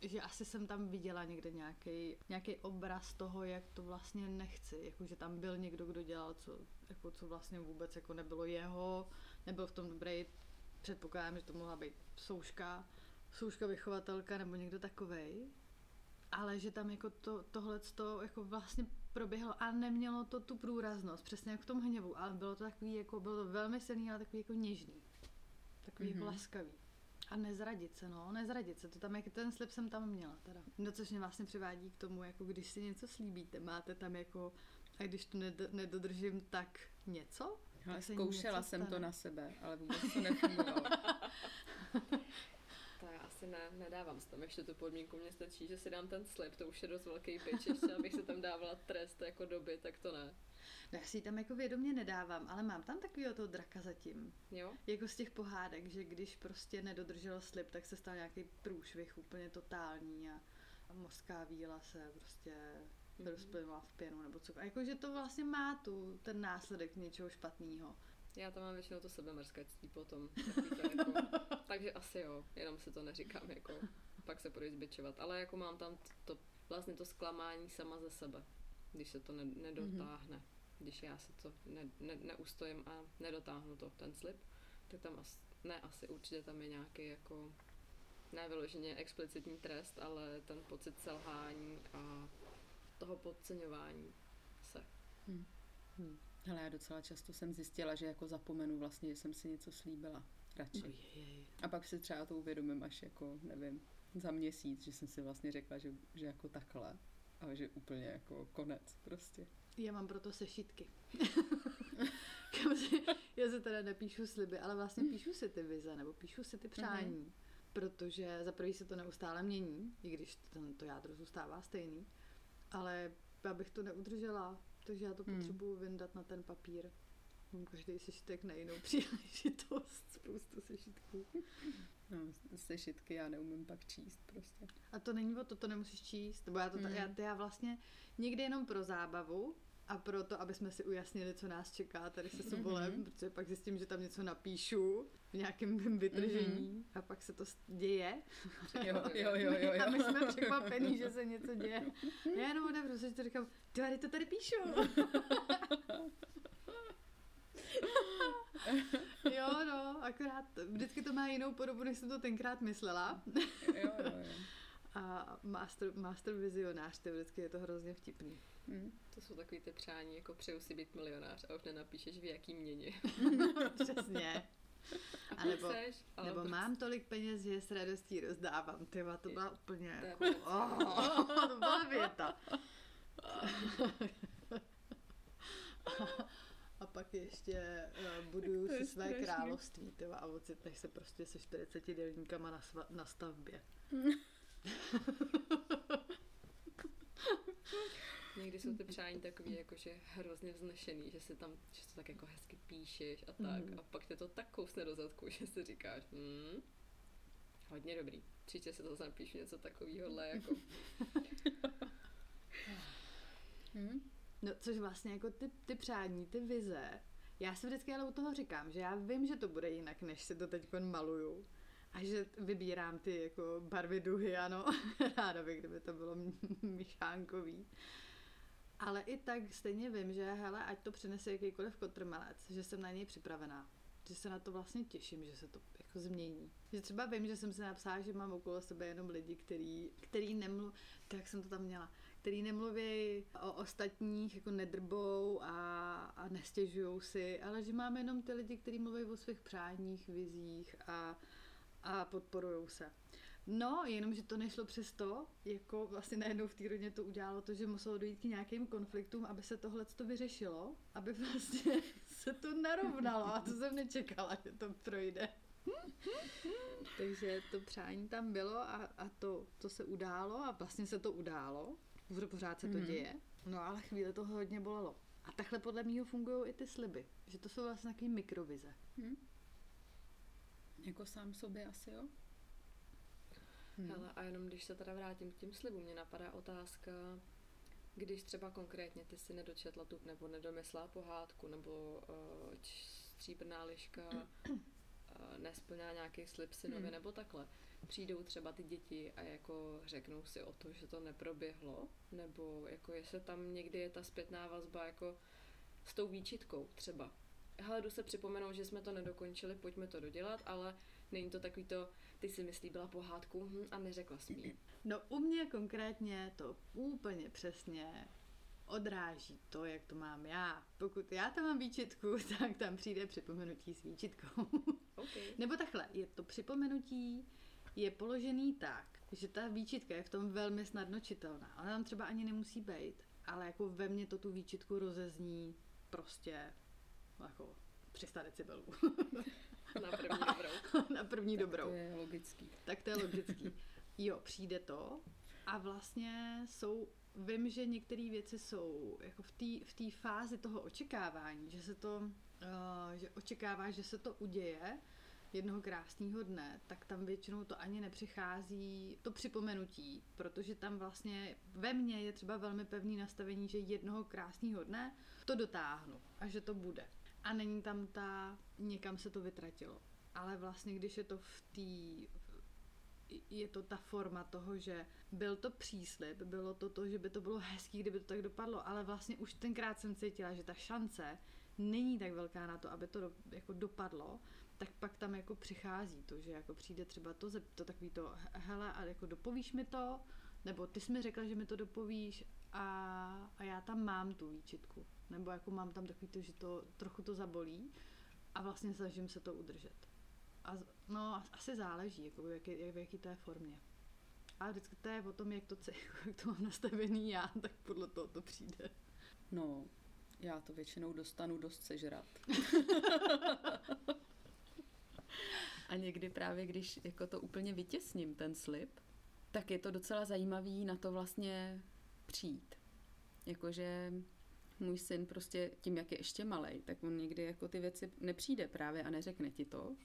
že asi jsem tam viděla někde nějaký nějaký obraz toho, jak to vlastně nechci, jako že tam byl někdo, kdo dělal, co, jako, co vlastně vůbec jako nebylo jeho, nebyl v tom dobrý, předpokládám, že to mohla být souška, souška vychovatelka nebo někdo takovej, ale že tam jako to, tohle to jako vlastně proběhlo a nemělo to tu průraznost, přesně jak v tom hněvu, ale bylo to takový, jako bylo to velmi silný, ale takový jako něžný. Takový mm-hmm. Mhm. jako laskavý. A nezradit se, no, nezradit se, to tam, jak ten slib jsem tam měla teda. No, což mě vlastně přivádí k tomu, jako když si něco slíbíte, máte tam jako, a když to ned- nedodržím, tak něco? Se zkoušela něco jsem to na sebe, ale vůbec to nefungovalo. (laughs) Asi ne, nedávám si tam ještě tu podmínku, mně stačí, že si dám ten slib, to už je dost velký pitch, ještě abych si tam dávala trest jako doby, tak to ne. No, já si ji tam jako vědomě nedávám, ale mám tam takového toho draka zatím. Jo? Jako z těch pohádek, že když prostě nedodržel slib, tak se stal nějaký průšvih úplně totální a, a mořská víla se prostě Mhm. rozplynula v pěnu nebo co. A jako, že to vlastně má tu, ten následek něčeho špatného. Já tam mám většinou to sebemrskačství potom. to jako, (laughs) takže asi jo, jenom si to neříkám, jako pak se půjdu zbičovat. Ale jako mám tam to, vlastně to zklamání sama ze sebe, když se to ne, nedotáhne. Mm-hmm. Když já si to ne, ne, neustojím a nedotáhnu to, ten slib, tak tam asi, ne asi, určitě tam je nějaký jako ne vyloženě explicitní trest, ale ten pocit selhání a toho podceňování se. Hele, já docela často jsem zjistila, že jako zapomenu vlastně, že jsem si něco slíbila. radši. Ojej. A pak si třeba to uvědomím až jako, nevím, za měsíc, že jsem si vlastně řekla, že, že jako takhle. A že úplně jako konec prostě. Já mám proto sešitky. (laughs) Kam si, já se teda nepíšu sliby, ale vlastně píšu si ty vize, nebo píšu si ty přání. Mm-hmm. Protože za prvý se to neustále mění, i když ten, to jádro zůstává stejný. Ale já bych to neudržela, takže já to Hmm. potřebuju vyndat na ten papír. Mám každý sešitek na jinou (laughs) příležitost, spoustu sešitků. No, sešitky já neumím pak číst prostě. A to není o to, to nemusíš číst. Nebo já to, Mm. já, já vlastně někdy jenom pro zábavu a pro to, aby jsme si ujasnili, co nás čeká tady se sobolem, Mhm. protože pak zjistím, že tam něco napíšu v nějakém (laughs) vytržení a pak se to děje. Jo, jo, jo, jo, (laughs) A my jo. jsme překvapení, že se něco děje. (laughs) Já jenom odevřu, že to říkám, ty tady to tady píšu. jo, no, akorát vždycky to má jinou podobu, než jsem to tenkrát myslela. jo, jo, jo. A master, master vizionář, teoreticky je to hrozně vtipný. Hm. To jsou takový ty přání, jako přeju si být milionář a už nenapíšeš v jaký měně. (laughs) Přesně. A nebo- chceš, ale Nebo prostě- mám tolik peněz, že s radostí rozdávám. Tyva, to byla úplně To jako... Oh, (laughs) to byla věta. (laughs) A pak ještě uh, buduju si své strašný. království, tyva, a ocitneš se prostě se 40 dělníkama na, sva- na stavbě. Někdy jsou ty přání takový jakože hrozně vznešený, že si tam, že to tak jako hezky píšeš a tak Mhm. a pak tě to tak kousne do zadku, (laughs) že si říkáš, hm, hodně dobrý. Příště si zase napíšu něco takového, jako (laughs) Hm. No, což vlastně jako ty, ty přání, ty vize, já si vždycky ale u toho říkám, že já vím, že to bude jinak, než si to teď maluju. A že vybírám ty jako barvy duhy, ano. (laughs) Ráda bych, kdyby to bylo myšánkový. Ale i tak stejně vím, že hele, ať to přinese jakýkoliv kotrmelec, že jsem na něj připravená. Že se na to vlastně těším, že se to jako změní. Že třeba vím, že jsem si napsala, že mám okolo sebe jenom lidi, který, který nemluví, tak jsem to tam měla, který nemluví o ostatních, jako nedrbou a, a nestěžují si, ale že máme jenom ty lidi, kteří mluví o svých přáních, vizích a, a podporují se. No, jenom, že to nešlo přes to, jako vlastně najednou v té rodině to udělalo to, že muselo dojít k nějakým konfliktům, aby se tohle to vyřešilo, aby (laughs) vlastně se to narovnalo a to jsem nečekala, že to projde. (laughs) Takže to přání tam bylo a, a to, to se událo a vlastně se to událo. Pořád- Pořád se to Mhm. děje. No ale chvíli to hodně bolelo. A takhle podle mého fungují i ty sliby. Že to jsou vlastně takový mikrovize. Hm. Jako sám sobě asi, jo? Hm. Hele, a jenom když se teda vrátím k těm slibům, mě napadá otázka, když třeba konkrétně ty si nedočetla tu, nebo nedomyslela pohádku, nebo uh, stříbrná liška uh, nesplňá nějaký slib synovi, Hmm. nebo takhle. Přijdou třeba ty děti a jako řeknou si o to, že to neproběhlo, nebo jako jestli tam někdy je ta zpětná vazba jako s tou výčitkou třeba. Hele, jdu se připomenout, že jsme to nedokončili, pojďme to dodělat, ale není to takový to, ty si myslí byla pohádku hm, a neřekla mi. No u mě konkrétně to úplně přesně odráží to, jak to mám já. Pokud já tam mám výčitku, (laughs) tak tam přijde připomenutí s výčitkou. Okay. Nebo takhle, je to připomenutí, je položený tak, že ta výčitka je v tom velmi snadno čitelná. Ona tam třeba ani nemusí být, ale jako ve mně to tu výčitku rozezní prostě jako 300 decibelů (laughs) Na první (laughs) dobrou. na první dobrou. To je logický. Tak to je logický. Jo, přijde to a vlastně jsou, vím, že některé věci jsou jako v té v fázi toho očekávání, že se to, uh, že očekáváš, že se to uděje jednoho krásného dne, tak tam většinou to ani nepřichází to připomenutí, protože tam vlastně ve mně je třeba velmi pevný nastavení, že jednoho krásného dne to dotáhnu a že to bude. A není tam ta, někam se to vytratilo. Ale vlastně, když je to v té je to ta forma toho, že byl to příslip, bylo to to, že by to bylo hezký, kdyby to tak dopadlo, ale vlastně už tenkrát jsem cítila, že ta šance není tak velká na to, aby to do, jako dopadlo, tak pak tam jako přichází to, že jako přijde třeba to, to takový to, he- hele, a jako dopovíš mi to, nebo ty jsi mi řekla, že mi to dopovíš a, a já tam mám tu výčitku. Nebo jako mám tam takový to, že to trochu to zabolí a vlastně snažím se to udržet. A, no, asi záleží, jako v jaký, jak, v jaký té formě. Ale vždycky to je o tom, jak to, (laughs) jak to mám nastavený já, tak podle toho to přijde. No, já to většinou dostanu dost sežrat. (laughs) A někdy právě, když jako to úplně vytěsním, ten slib, tak je to docela zajímavý na to vlastně přijít. Jakože můj syn prostě tím, jak je ještě malý, tak on někdy jako ty věci nepřijde právě a neřekne ti to,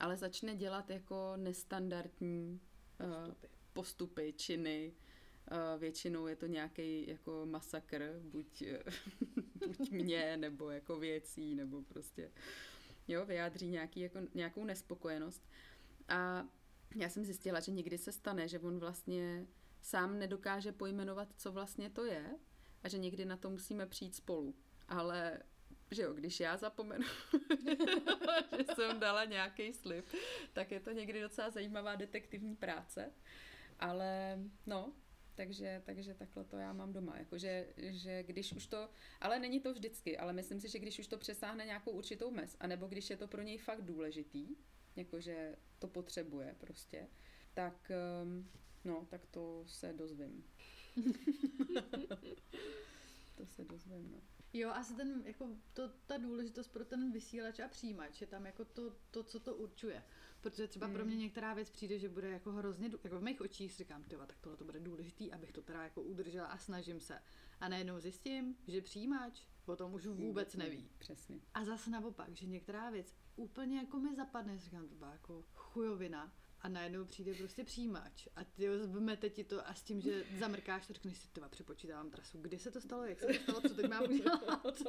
ale začne dělat jako nestandardní eh, Postupy. postupy, činy. Eh, Většinou je to nějaký jako masakr, buď, eh, (laughs) buď mě, nebo jako věcí, nebo prostě jo, vyjádří nějaký, jako, nějakou nespokojenost. A já jsem zjistila, že někdy se stane, že on vlastně sám nedokáže pojmenovat, co vlastně to je a že někdy na to musíme přijít spolu. Ale že jo, když já zapomenu, (laughs) že jsem dala nějaký slib, tak je to někdy docela zajímavá detektivní práce. Ale no, takže, takže takhle to já mám doma. Jakože, že když už to, ale není to vždycky, ale myslím si, že když už to přesáhne nějakou určitou mez, anebo když je to pro něj fakt důležitý, jakože to potřebuje prostě, tak, ehm, no, tak to se dozvím. (laughs) to se dozvím, no. Jo, asi ten, jako to, ta důležitost pro ten vysílač a přijímač je tam jako to, to co to určuje. Protože třeba pro Mm. mě některá věc přijde, že bude jako hrozně, jako v mých očích si říkám, tyva, tak tohle to bude důležitý, abych to teda jako udržela a snažím se. A najednou zjistím, že přijímač o tom už vůbec neví. Přesně. A zase naopak, že některá věc úplně jako mi zapadne, říkám, to byla jako chujovina. A najednou přijde prostě přijímač a ty vmete ti to a s tím, že zamrkáš, tak řekneš si, tyva, přepočítávám trasu, kdy se to stalo, jak se to stalo, co teď mám udělat.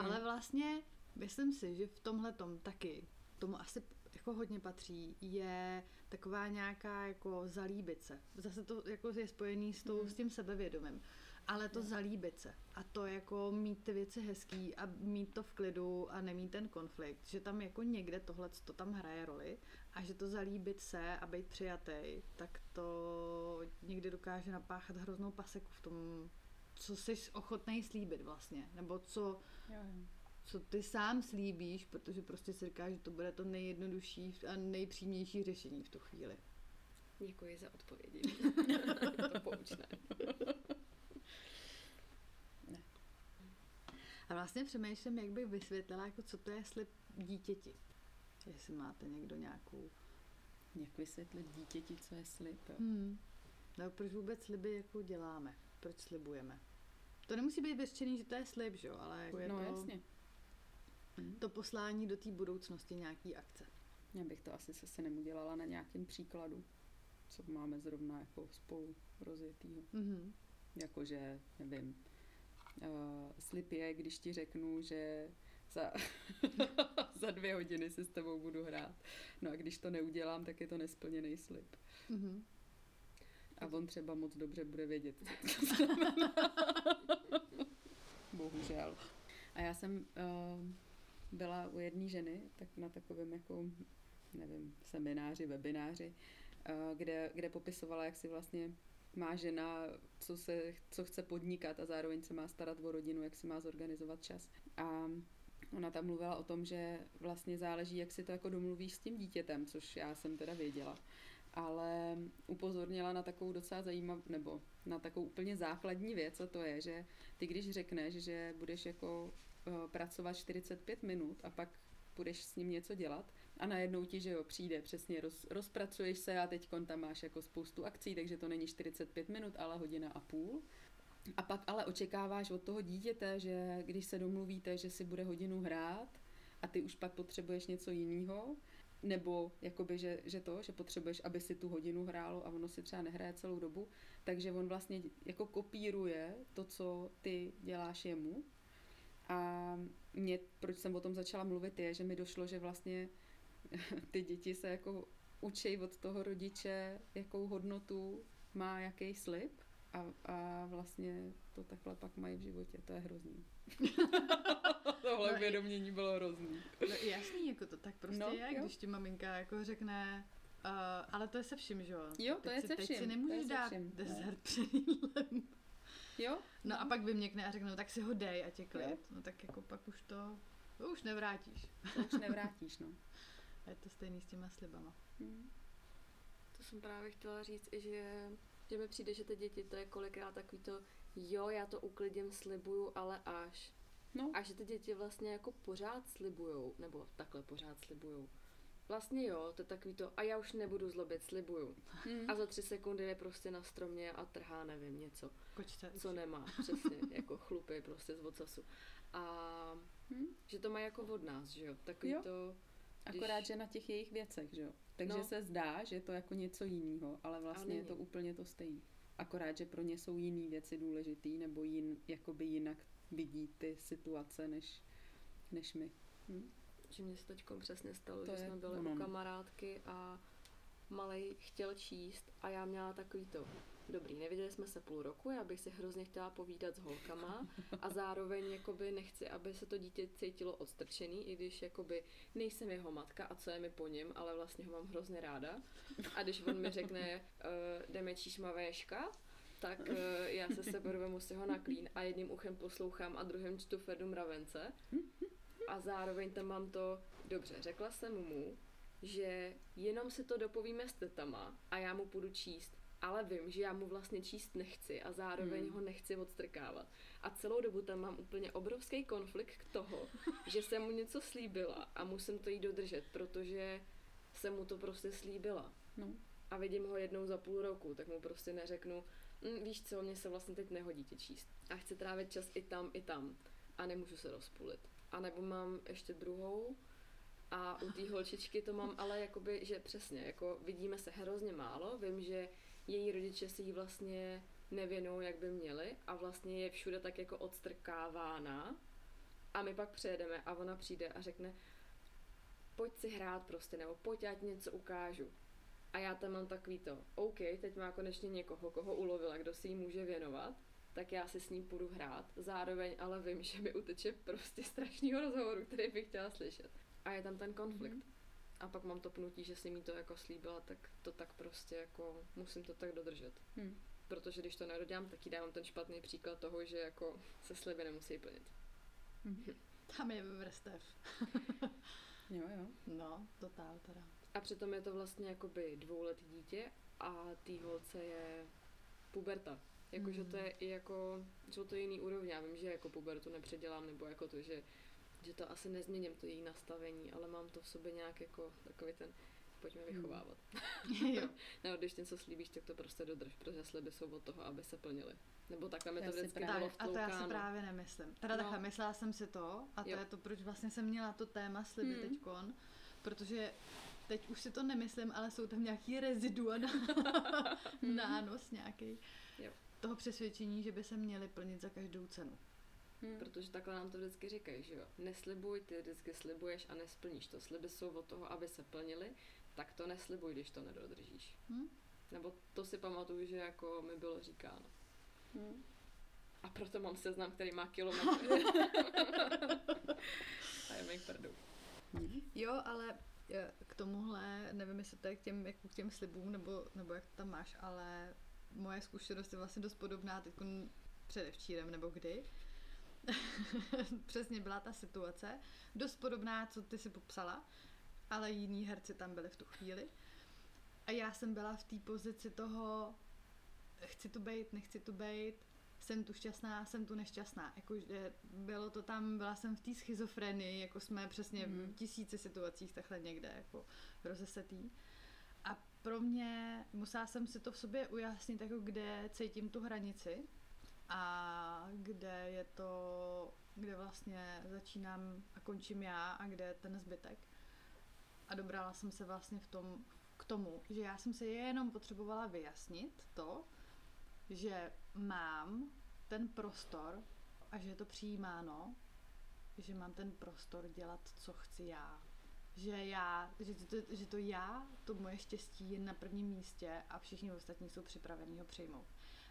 Ale vlastně myslím si, že v tomhle tom taky tomu asi jako hodně patří, je taková nějaká jako zalíbit se. Zase to jako je spojený s, tou, s tím sebevědomím. Ale to zalíbit se a to jako mít ty věci hezký a mít to v klidu a nemít ten konflikt, že tam jako někde tohle to tam hraje roli a že to zalíbit se a být přijatý, tak to někdy dokáže napáchat hroznou paseku v tom, co jsi ochotný slíbit vlastně, nebo co, Jo, jo. co ty sám slíbíš, protože prostě si říkáš, že to bude to nejjednodušší a nejpřímější řešení v tu chvíli. Děkuji za odpovědi. (laughs) to poučné. A vlastně přemýšlím, jak bych vysvětlila, jako co to je slib dítěti. Jestli máte někdo nějakou... Jak vysvětlit dítěti, co je slib? jo? Hmm. No, proč vůbec sliby jako děláme? Proč slibujeme? To nemusí být vyřčený, že to je slib, že jo, ale jako je No to, jasně. Hm. to poslání do té budoucnosti nějaký akce. Já bych to asi se synem udělala na nějakém příkladu, co máme zrovna jako spolu rozjetýho. Mhm. Jakože, nevím, uh, slib je, když ti řeknu, že za, (laughs) za dvě hodiny si s tebou budu hrát. No a když to neudělám, tak je to nesplněný slib. Mhm. A on třeba moc dobře bude vědět, co to znamená. (laughs) Bohužel. A já jsem uh, byla u jedné ženy, tak na takovém jako, nevím, semináři, webináři, uh, kde, kde popisovala, jak si vlastně má žena, co, se, co chce podnikat a zároveň se má starat o rodinu, jak si má zorganizovat čas. A ona tam mluvila o tom, že vlastně záleží, jak si to jako domluvíš s tím dítětem, což já jsem teda věděla ale upozornila na takovou docela zajímavou, nebo na takovou úplně základní věc, a to je, že ty když řekneš, že budeš jako uh, pracovat 45 minut a pak budeš s ním něco dělat a najednou ti, že jo, přijde přesně, roz, rozpracuješ se a teď tam máš jako spoustu akcí, takže to není 45 minut, ale hodina a půl. A pak ale očekáváš od toho dítěte, že když se domluvíte, že si bude hodinu hrát a ty už pak potřebuješ něco jiného, nebo jakoby, že, že to, že potřebuješ, aby si tu hodinu hrálo a ono si třeba nehraje celou dobu, takže on vlastně jako kopíruje to, co ty děláš jemu. A mě, proč jsem o tom začala mluvit, je, že mi došlo, že vlastně (laughs) ty děti se jako učí od toho rodiče, jakou hodnotu má jaký slib a, a vlastně to takhle pak mají v životě. To je hrozný. (laughs) Tohle No i- uvědomění bylo hrozný. No, jasný, jako to tak prostě No, je, jo. když ti maminka jako řekne, uh, ale to je se vším, že jo? Jo, to teď je si, se Teď vším, si to je nemůžeš dát vším, no. dezert před jídlem. Jo? No a pak vyměkne a řekne, no tak si ho dej a tě klid. Jo. No tak jako pak už to To už nevrátíš. To už nevrátíš, no. (laughs) A je to stejný s těma slibama. Hmm. To jsem právě chtěla říct i, že, že mi přijde, že ty děti, to je kolikrát takový to, jo, já to uklidím, slibuju, ale až. No, A že ty děti vlastně jako pořád slibujou, nebo takhle pořád slibujou. Vlastně jo, to je takový to, a já už nebudu zlobit, slibuju. hmm. A za tři sekundy je prostě na stromě a trhá, nevím, něco, Kočce. co nemá, přesně, (laughs) jako chlupy prostě z ocasu. A Hmm. že to mají jako od nás, že jo, takový Jo. to, Akorát, když- že na těch jejich věcech, že jo. Takže No. se zdá, že je to jako něco jiného, ale vlastně je to úplně to stejné. Akorát, že pro ně jsou jiné věci důležitý, nebo jin, jakoby jinak vidí ty situace, než, než my. Hm? že mě se teď přesně stalo, To že je jsme byli ono, u no. kamarádky a malej chtěl číst a já měla takový to, dobrý, neviděli jsme se půl roku, já bych si hrozně chtěla povídat s holkama a zároveň jakoby nechci, aby se to dítě cítilo odstrčený, i když jakoby nejsem jeho matka a co je mi po něm, ale vlastně ho mám hrozně ráda. A když on mi řekne, uh, jdeme číšma véška, tak uh, já se seberu, vemu si ho na klín a jedním uchem poslouchám a druhým čtu Ferdu Mravence. A zároveň tam mám to, dobře, řekla jsem mu, že jenom si to dopovíme s tetama a já mu půjdu číst. Ale vím, že já mu vlastně číst nechci a zároveň Hmm. ho nechci odstrkávat. A celou dobu tam mám úplně obrovský konflikt toho, (laughs) že jsem mu něco slíbila a musím to jí dodržet, protože jsem mu to prostě slíbila. No. A vidím ho jednou za půl roku, tak mu prostě neřeknu, "Mm, víš co, mě se vlastně teď nehodí tě číst. A chci trávit čas i tam, i tam. A nemůžu se rozpůlit. A nebo mám ještě druhou a u té holčičky to mám (laughs) ale jakoby, že přesně, jako vidíme se hrozně málo, vím, že její rodiče si jí vlastně nevěnou, jak by měli a vlastně je všude tak jako odstrkávána a my pak přejedeme a ona přijde a řekne pojď si hrát prostě, nebo pojď, já ti něco ukážu. A já tam mám takový to, OK, teď má konečně někoho, koho ulovila, kdo si jí může věnovat, tak já si s ním půjdu hrát. Zároveň ale vím, (laughs) že mi uteče prostě strašného rozhovoru, který bych chtěla slyšet. A je tam ten konflikt. Mhm. A pak mám to pnutí, že si mi to jako slíbila, tak to tak prostě jako musím to tak dodržet. Hm. Protože když to nedodělám, tak jí dávám ten špatný příklad toho, že jako se sliby nemusí plnit. Hm. Tam je vrstev. (laughs) Jo, jo. No, totál teda. A přitom je to vlastně jakoby dvouletý dítě a té holce je puberta. Jakože to je i jako, jsou to jiný úrovně. Já vím, že jako pubertu nepředělám, nebo jako to, že, že to asi nezměním, to její nastavení, ale mám to v sobě nějak jako takový ten, pojďme Hmm. vychovávat. (laughs) jo. Nebo když něco slíbíš, tak to prostě dodrž, protože sliby jsou od toho, aby se plnily. Nebo takhle mi to vždycky právě- bylo Tak, a to já si právě nemyslím. Teda No. takhle, myslela jsem si to a to Jo. je to, proč vlastně jsem měla to téma sliby Hmm. teďkon, protože teď už si to nemyslím, ale jsou tam nějaký rezidua na (laughs) nános nějaký Jo. toho přesvědčení, že by se měly plnit za každou cenu. Hm. Protože takhle nám to vždycky říkají, že jo. Neslibuj, ty vždycky slibuješ a nesplníš to. Sliby jsou od toho, aby se plnily, tak to neslibuj, když to nedodržíš. Hm? Nebo to si pamatuju, že jako mi bylo říkáno. Hm. A proto mám seznam, který má kilometry. (laughs) (laughs) a je mi prdou. Hm. Jo, ale eh, k tomuhle, nevím, jestli to je k těm, jako k těm slibům, nebo, nebo jak to tam máš, ale moje zkušenost je vlastně dost podobná teď předevčírem, nebo kdy. (laughs) Přesně byla ta situace, dost podobná, co ty si popsala, ale jiní herci tam byli v tu chvíli. A já jsem byla v té pozici toho, chci tu bejt, nechci tu bejt, jsem tu šťastná, jsem tu nešťastná. Jakože bylo to tam, byla jsem v té schizofrenii, jako jsme přesně Mhm. v tisíci situacích takhle někde jako rozesetý. A pro mě musela jsem si to v sobě ujasnit, jako kde cítím tu hranici a kde je to, kde vlastně začínám a končím já a kde je ten zbytek. A dobrala jsem se vlastně v tom, k tomu, že já jsem se jenom potřebovala vyjasnit to, že mám ten prostor a že je to přijímáno, že mám ten prostor dělat, co chci já. Že já, že to, že to já, to moje štěstí je na prvním místě a všichni ostatní jsou připravení ho přijmout.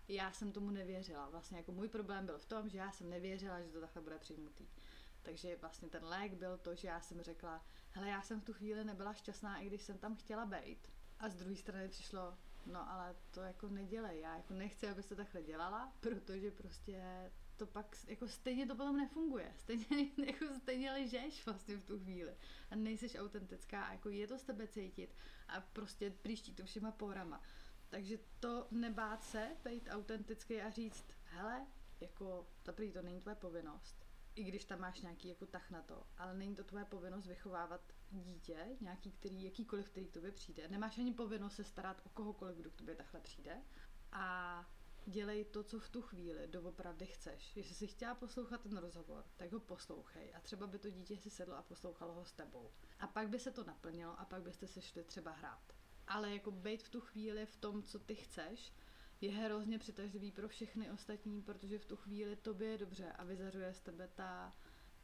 Já jsem tomu nevěřila. Vlastně jako můj problém byl v tom, že já jsem nevěřila, že to takhle bude přijmutý. Takže vlastně ten lék byl to, že já jsem řekla, hele, já jsem v tu chvíli nebyla šťastná, i když jsem tam chtěla být. A z druhé strany přišlo, no ale to jako nedělej, já jako nechci, abys to takhle dělala, protože prostě to pak jako stejně to potom nefunguje. (laughs) Stejně, jako stejně ležeš vlastně v tu chvíli a nejseš autentická a jako je to z tebe cítit a prostě příští to všema porama. Takže to nebát se, být autentický a říct, hele, jako za to není tvoje povinnost, i když tam máš nějaký jako tah na to, ale není to tvoje povinnost vychovávat dítě, nějaký, který, jakýkoliv, který k tobě přijde. Nemáš ani povinnost se starat o kohokoliv, kdo k tobě takhle přijde. A dělej to, co v tu chvíli doopravdy chceš. Jestli jsi chtěla poslouchat ten rozhovor, tak ho poslouchej. A třeba by to dítě si sedlo a poslouchalo ho s tebou. A pak by se to naplnilo a pak byste se šli třeba hrát. Ale jako být v tu chvíli v tom, co ty chceš, je hrozně přitažlivý pro všechny ostatní, protože v tu chvíli tobě je dobře a vyzařuje z tebe ta,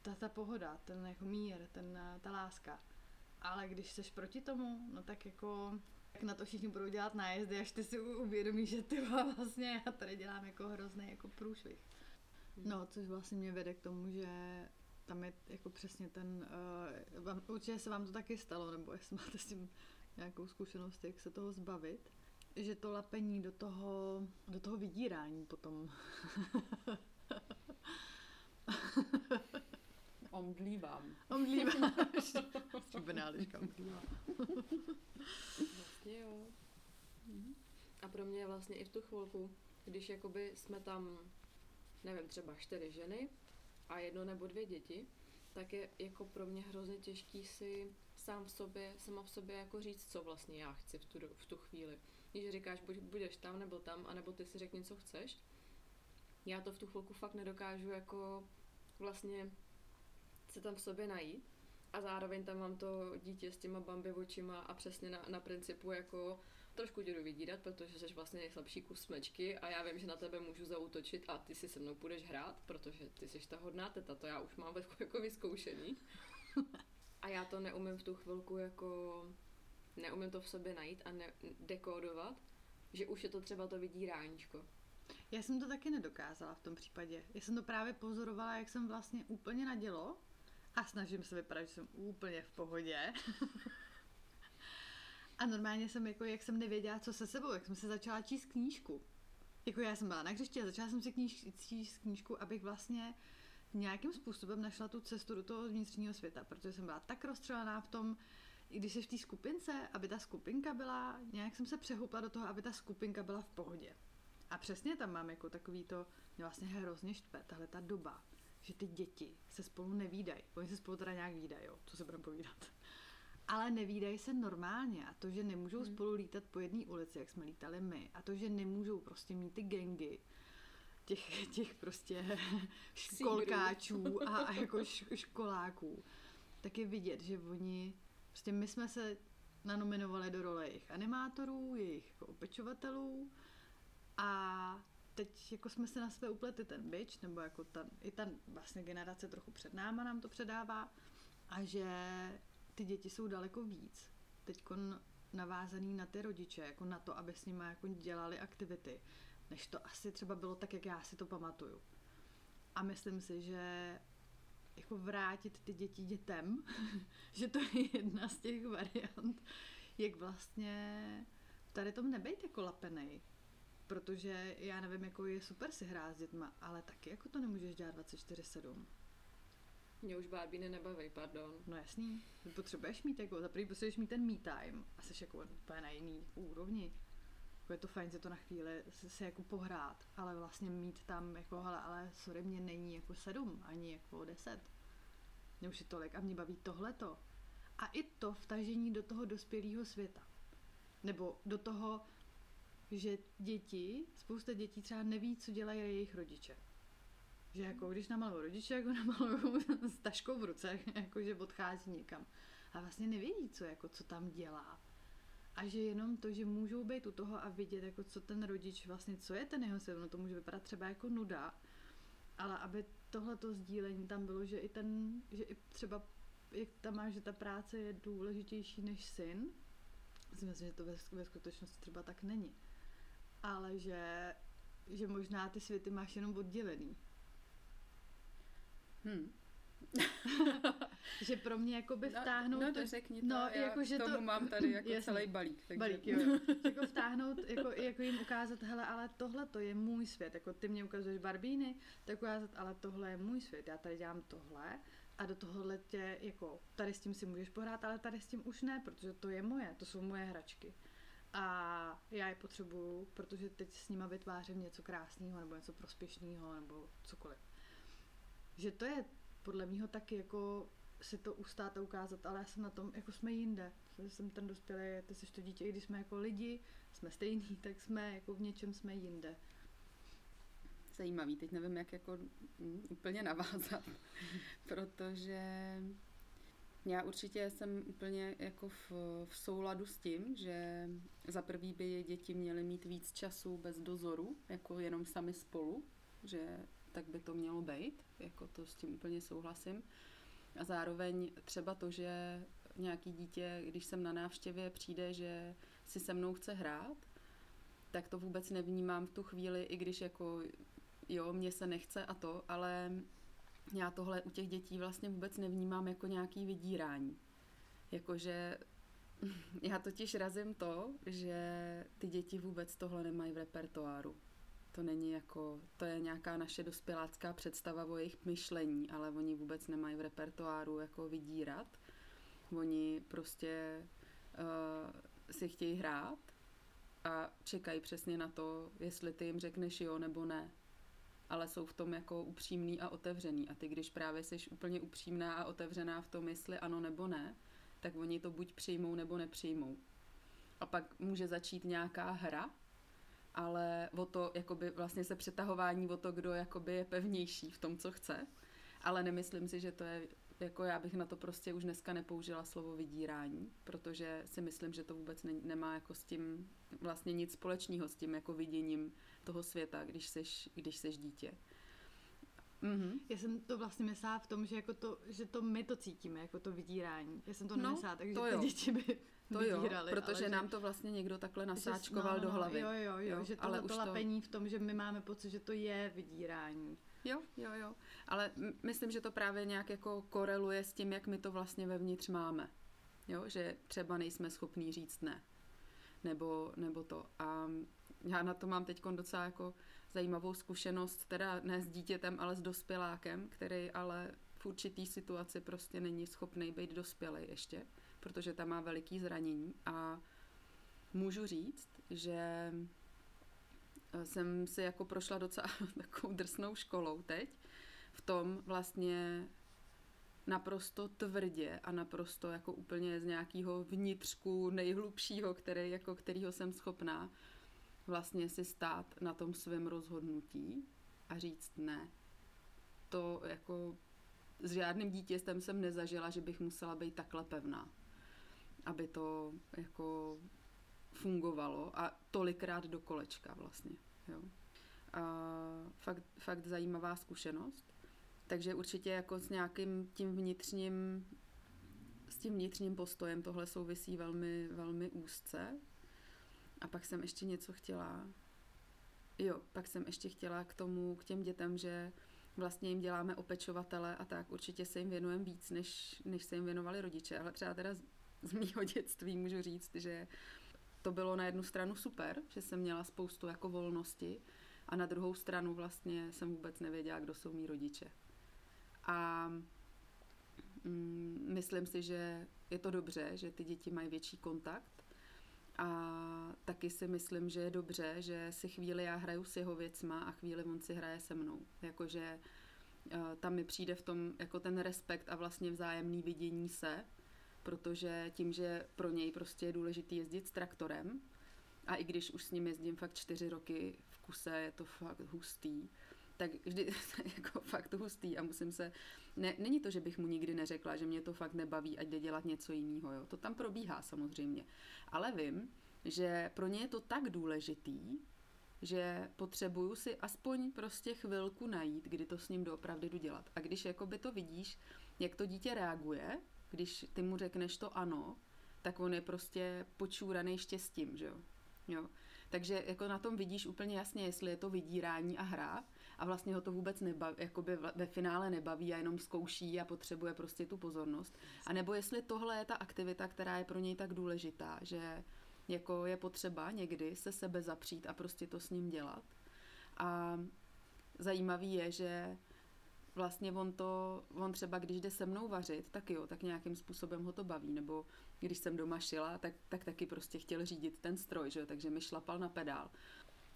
ta, ta pohoda, ten jako mír, ten, ta láska. Ale když jsi proti tomu, no tak jako jak na to všichni budou dělat nájezdy, až ty si uvědomíš, že ty vlastně já tady dělám jako hrozný jako průšvih. No, což vlastně mě vede k tomu, že tam je jako přesně ten, uh, vám, určitě se vám to taky stalo, nebo jestli máte s tím nějakou zkušenost, jak se toho zbavit, že to lapení do toho, do toho vydírání potom. (laughs) Omdlívám. Omdlíváš. (laughs) Stříbená liška omdlívá. vlastně jo. A pro mě vlastně i v tu chvilku, když jakoby jsme tam, nevím, třeba čtyři ženy a jedno nebo dvě děti, tak je jako pro mě hrozně těžký si sám v sobě, sama v sobě jako říct, co vlastně já chci v tu, v tu chvíli. Když říkáš, buď budeš tam nebo tam, anebo ty si řekni, co chceš, já to v tu chvilku fakt nedokážu jako vlastně se tam v sobě najít a zároveň tam mám to dítě s těma bambi očima a přesně na, na principu jako trošku tě vydírat, protože jsi vlastně nejslabší kus smečky a já vím, že na tebe můžu zautočit a ty si se mnou půjdeš hrát, protože ty jsi ta hodná teta, to já už mám (laughs) jako vyzkoušený. (laughs) A já to neumím v tu chvilku jako, neumím to v sobě najít a ne, dekódovat, že už je to třeba to vydíráníčko. Já jsem to taky nedokázala v tom případě. Já jsem to právě pozorovala, jak jsem vlastně úplně nadělo a snažím se vypadat, že jsem úplně v pohodě. (laughs) a normálně jsem jako, jak jsem nevěděla, co se sebou, jak jsem se začala číst knížku. Jako já jsem byla na hřišti a začala jsem si kníž, číst knížku, abych vlastně nějakým způsobem našla tu cestu do toho vnitřního světa, protože jsem byla tak rozstřelená v tom, i když jsi v té skupince, aby ta skupinka byla, nějak jsem se přehoupla do toho, aby ta skupinka byla v pohodě. A přesně tam mám jako takový to, mě vlastně hrozně štve, tahle ta doba, že ty děti se spolu nevídají. Oni se spolu teda nějak výdají, jo, co se budeme povídat. (laughs) Ale nevídají se normálně a to, že nemůžou hmm. spolu lítat po jedné ulici, jak jsme lítali my, a to, že nemůžou prostě mít ty gengy, těch, těch prostě (laughs) školkáčů (laughs) a, a jako školáků, tak je vidět, že oni, prostě my jsme se nanominovali do role jejich animátorů, jejich jako opečovatelů a teď jako jsme se na sebe upletli ten byč, nebo jako ta, i ta vlastně generace trochu před náma nám to předává a že ty děti jsou daleko víc teď navázaný na ty rodiče, jako na to, aby s nimi jako dělali aktivity, než to asi třeba bylo tak, jak já si to pamatuju. A myslím si, že jako vrátit ty děti dětem, (laughs) že to je jedna z těch variant, jak vlastně tady tom nebejt jako lapenej, protože já nevím, jako je super si hrát s dětma, ale taky jako to nemůžeš dělat 24-7. Mě už barbíny nebaví, pardon. No jasný, potřebuješ mít jako, za potřebuješ mít ten me time a jsi jako úplně na jiný úrovni. Jako je to fajn se to na chvíli se, jako pohrát, ale vlastně mít tam jako, hele, ale sorry, mě není jako sedm, ani jako deset. Mě už je tolik a mě baví tohleto. A i to vtažení do toho dospělého světa. Nebo do toho, že děti, spousta dětí třeba neví, co dělají jejich rodiče. Že jako když namalují rodiče, jako (laughs) namalují s taškou v ruce, (laughs) jako že odchází někam. A vlastně nevědí, co, jako, co tam dělá. A že jenom to, že můžou být u toho a vidět, jako co ten rodič vlastně, co je ten jeho svět, no to může vypadat třeba jako nuda, ale aby tohleto sdílení tam bylo, že i ten, že i třeba jak tam máš, že ta práce je důležitější než syn, myslím, že to ve, ve skutečnosti třeba tak není ale že, že možná ty světy máš jenom oddělený. Hmm. (laughs) že pro mě jakoby No, vtáhnout... no, řekni to, no, já jako, že tomu to- mám tady jako Jasně. celý balík. Takže... Balík, jo. (laughs) jako vtáhnout, jako, jako jim ukázat, hele, ale tohle to je můj svět. Jako ty mě ukazuješ barbíny, tak ukázat, ale tohle je můj svět. Já tady dělám tohle a do tohohle tě, jako, tady s tím si můžeš pohrát, ale tady s tím už ne, protože to je moje, to jsou moje hračky. A já je potřebuju, protože teď s nima vytvářím něco krásného, nebo něco prospěšného, nebo cokoliv. Že to je podle mého taky jako si to ustát a ukázat, ale já jsem na tom, jako jsme jinde. Jsem ten dospělý, ty jsi to dítě, i když jsme jako lidi, jsme stejný, (laughs) tak jsme jako v něčem jsme jinde. Zajímavý, teď nevím, jak jako mm, úplně navázat, (laughs) protože já určitě jsem úplně jako v, v souladu s tím, že za prvý by děti měly mít víc času bez dozoru, jako jenom sami spolu, že tak by to mělo být, jako to s tím úplně souhlasím. A zároveň třeba to, že nějaký dítě, když jsem na návštěvě, přijde, že si se mnou chce hrát, tak to vůbec nevnímám v tu chvíli, i když jako jo, mně se nechce a to, ale já tohle u těch dětí vlastně vůbec nevnímám jako nějaký vydírání. Jakože (laughs) já totiž razím to, že ty děti vůbec tohle nemají v repertoáru. To není jako, to je nějaká naše dospělácká představa o jejich myšlení, ale oni vůbec nemají v repertoáru jako vydírat. Oni prostě uh, si chtějí hrát a čekají přesně na to, jestli ty jim řekneš jo nebo ne. Ale jsou v tom jako upřímný a otevřený. A ty, když právě jsi úplně upřímná a otevřená v tom, jestli ano nebo ne, tak oni to buď přijmou nebo nepřijmou. A pak může začít nějaká hra, ale o to, jakoby vlastně se přetahování o to, kdo jakoby je pevnější v tom, co chce. Ale nemyslím si, že to je, jako já bych na to prostě už dneska nepoužila slovo vydírání, protože si myslím, že to vůbec ne, nemá jako s tím vlastně nic společného s tím jako viděním toho světa, když seš, když seš dítě. Mhm. Já jsem to vlastně myslela v tom, že, jako to, že to my to cítíme, jako to vydírání. Já jsem to No, nemyslela, takže to ty jo. děti by To jo, vydírali. protože ale nám to vlastně někdo takhle že- nasáčkoval no, do no, hlavy. Jo, jo, jo, Jo, že ale to to- lapení v tom, že my máme pocit, že to je vydírání. Jo, jo, jo. Ale myslím, že to právě nějak jako koreluje s tím, jak my to vlastně vevnitř máme. Jo, že třeba nejsme schopní říct ne. Nebo, nebo to. A já na to mám teď docela jako zajímavou zkušenost, teda ne s dítětem, ale s dospělákem, který ale v určitý situaci prostě není schopný být dospělý ještě, protože tam má veliký zranění a můžu říct, že eh, jsem si jako prošla docela (laughs) takovou drsnou školou teď, v tom vlastně naprosto tvrdě a naprosto jako úplně z nějakého vnitřku nejhlubšího, který, jako kterýho jsem schopná vlastně si stát na tom svém rozhodnutí a říct ne. To jako s žádným dítětem jsem nezažila, že bych musela být takhle pevná, aby to jako fungovalo a tolikrát do kolečka vlastně. Jo. A fakt, fakt zajímavá zkušenost. Takže určitě jako s nějakým tím vnitřním s tím vnitřním postojem tohle souvisí velmi, velmi úzce. A pak jsem ještě něco chtěla. Jo, pak jsem ještě chtěla k tomu, k těm dětem, že vlastně jim děláme opečovatele a tak určitě se jim věnujeme víc, než, než se jim věnovali rodiče. Ale třeba teda z, mýho dětství můžu říct, že to bylo na jednu stranu super, že jsem měla spoustu jako volnosti a na druhou stranu vlastně jsem vůbec nevěděla, kdo jsou mý rodiče. A mm, myslím si, že je to dobře, že ty děti mají větší kontakt a taky si myslím, že je dobře, že si chvíli já hraju s jeho věcma a chvíli on si hraje se mnou. Jakože uh, tam mi přijde v tom jako ten respekt a vlastně vzájemný vidění se, protože tím, že pro něj prostě je důležitý jezdit s traktorem a i když už s ním jezdím fakt čtyři roky v kuse, je to fakt hustý, tak vždy (laughs) jako fakt hustý a musím se, ne, není to, že bych mu nikdy neřekla, že mě to fakt nebaví, ať jde dělat něco jiného, jo, to tam probíhá samozřejmě, ale vím, že pro ně je to tak důležitý, že potřebuju si aspoň prostě chvilku najít, kdy to s ním doopravdy jdu dělat. A když jakoby to vidíš, jak to dítě reaguje, když ty mu řekneš to ano, tak on je prostě počúraný štěstím, že jo. jo. Takže jako na tom vidíš úplně jasně, jestli je to vydírání a hra, a vlastně ho to vůbec nebaví, jakoby ve finále nebaví a jenom zkouší a potřebuje prostě tu pozornost. A nebo jestli tohle je ta aktivita, která je pro něj tak důležitá, že jako je potřeba někdy se sebe zapřít a prostě to s ním dělat. A zajímavý je, že vlastně on to, on třeba když jde se mnou vařit, tak jo, tak nějakým způsobem ho to baví, nebo když jsem doma šila, tak, tak taky prostě chtěl řídit ten stroj, že jo, takže mi šlapal na pedál.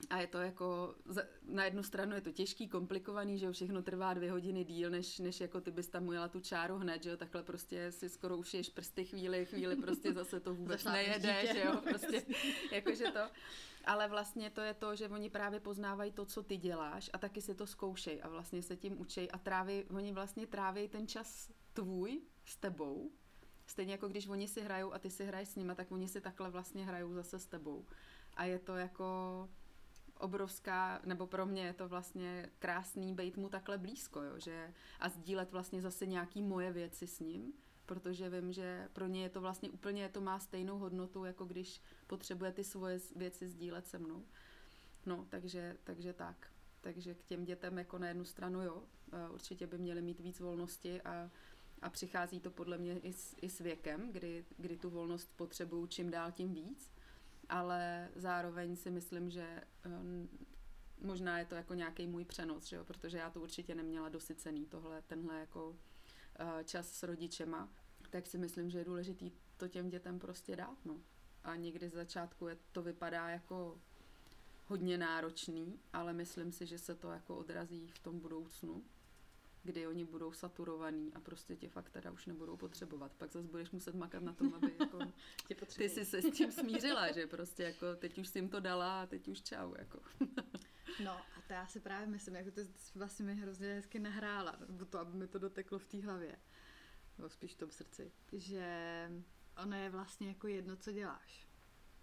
A je to jako, na jednu stranu je to těžký, komplikovaný, že jo, všechno trvá dvě hodiny díl, než, než jako ty bys tam ujela tu čáru hned, že jo, takhle prostě si skoro ušiješ prsty chvíli, chvíli prostě zase to vůbec nejede, že jo, prostě, (laughs) jakože to. Ale vlastně to je to, že oni právě poznávají to, co ty děláš a taky si to zkoušej a vlastně se tím učej a tráví, oni vlastně tráví ten čas tvůj s tebou, stejně jako když oni si hrajou a ty si hraješ s nimi, tak oni si takhle vlastně hrajou zase s tebou. A je to jako obrovská, nebo pro mě je to vlastně krásný být mu takhle blízko, jo, že a sdílet vlastně zase nějaký moje věci s ním, protože vím, že pro ně je to vlastně úplně, to má stejnou hodnotu, jako když potřebuje ty svoje věci sdílet se mnou. No, takže, takže tak. Takže k těm dětem jako na jednu stranu jo, určitě by měli mít víc volnosti a, a přichází to podle mě i s, i s věkem, kdy, kdy tu volnost potřebuju čím dál tím víc, ale zároveň si myslím, že um, možná je to jako nějaký můj přenos, že jo? protože já to určitě neměla dosycený, tohle, tenhle jako uh, čas s rodičema, tak si myslím, že je důležitý to těm dětem prostě dát, no. A někdy z začátku je, to vypadá jako hodně náročný, ale myslím si, že se to jako odrazí v tom budoucnu, kdy oni budou saturovaný a prostě tě fakt teda už nebudou potřebovat. Pak zase budeš muset makat na tom, aby (laughs) jako ty si se s tím smířila, že prostě jako teď už si jim to dala a teď už čau. Jako. (laughs) No a to já si právě myslím, jako to vlastně mi hrozně hezky nahrála, nebo to, aby mi to doteklo v té hlavě, nebo spíš v tom srdci, že ono je vlastně jako jedno, co děláš.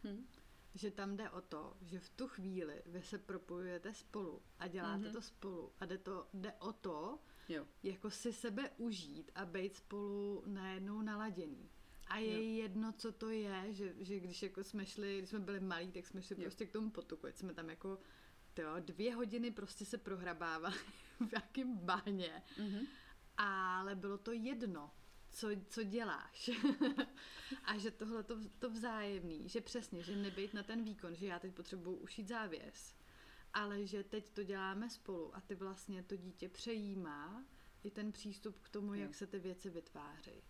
Hm? Že tam jde o to, že v tu chvíli vy se propojujete spolu a děláte mm-hmm. to spolu a jde, to, jde o to, jo. jako si sebe užít a být spolu najednou naladěný. A je jo. jedno, co to je, že, že když jako jsme šli, když jsme byli malí, tak jsme šli jo. prostě k tomu potoku, ať jsme tam jako tyjo, dvě hodiny prostě se prohrabávali (laughs) v jakém báně. Mm-hmm. Ale bylo to jedno co, co děláš. (laughs) a že tohle to, to vzájemný, že přesně, že nebejt na ten výkon, že já teď potřebuju ušít závěs, ale že teď to děláme spolu a ty vlastně to dítě přejímá i ten přístup k tomu, jo. jak se ty věci vytvářejí.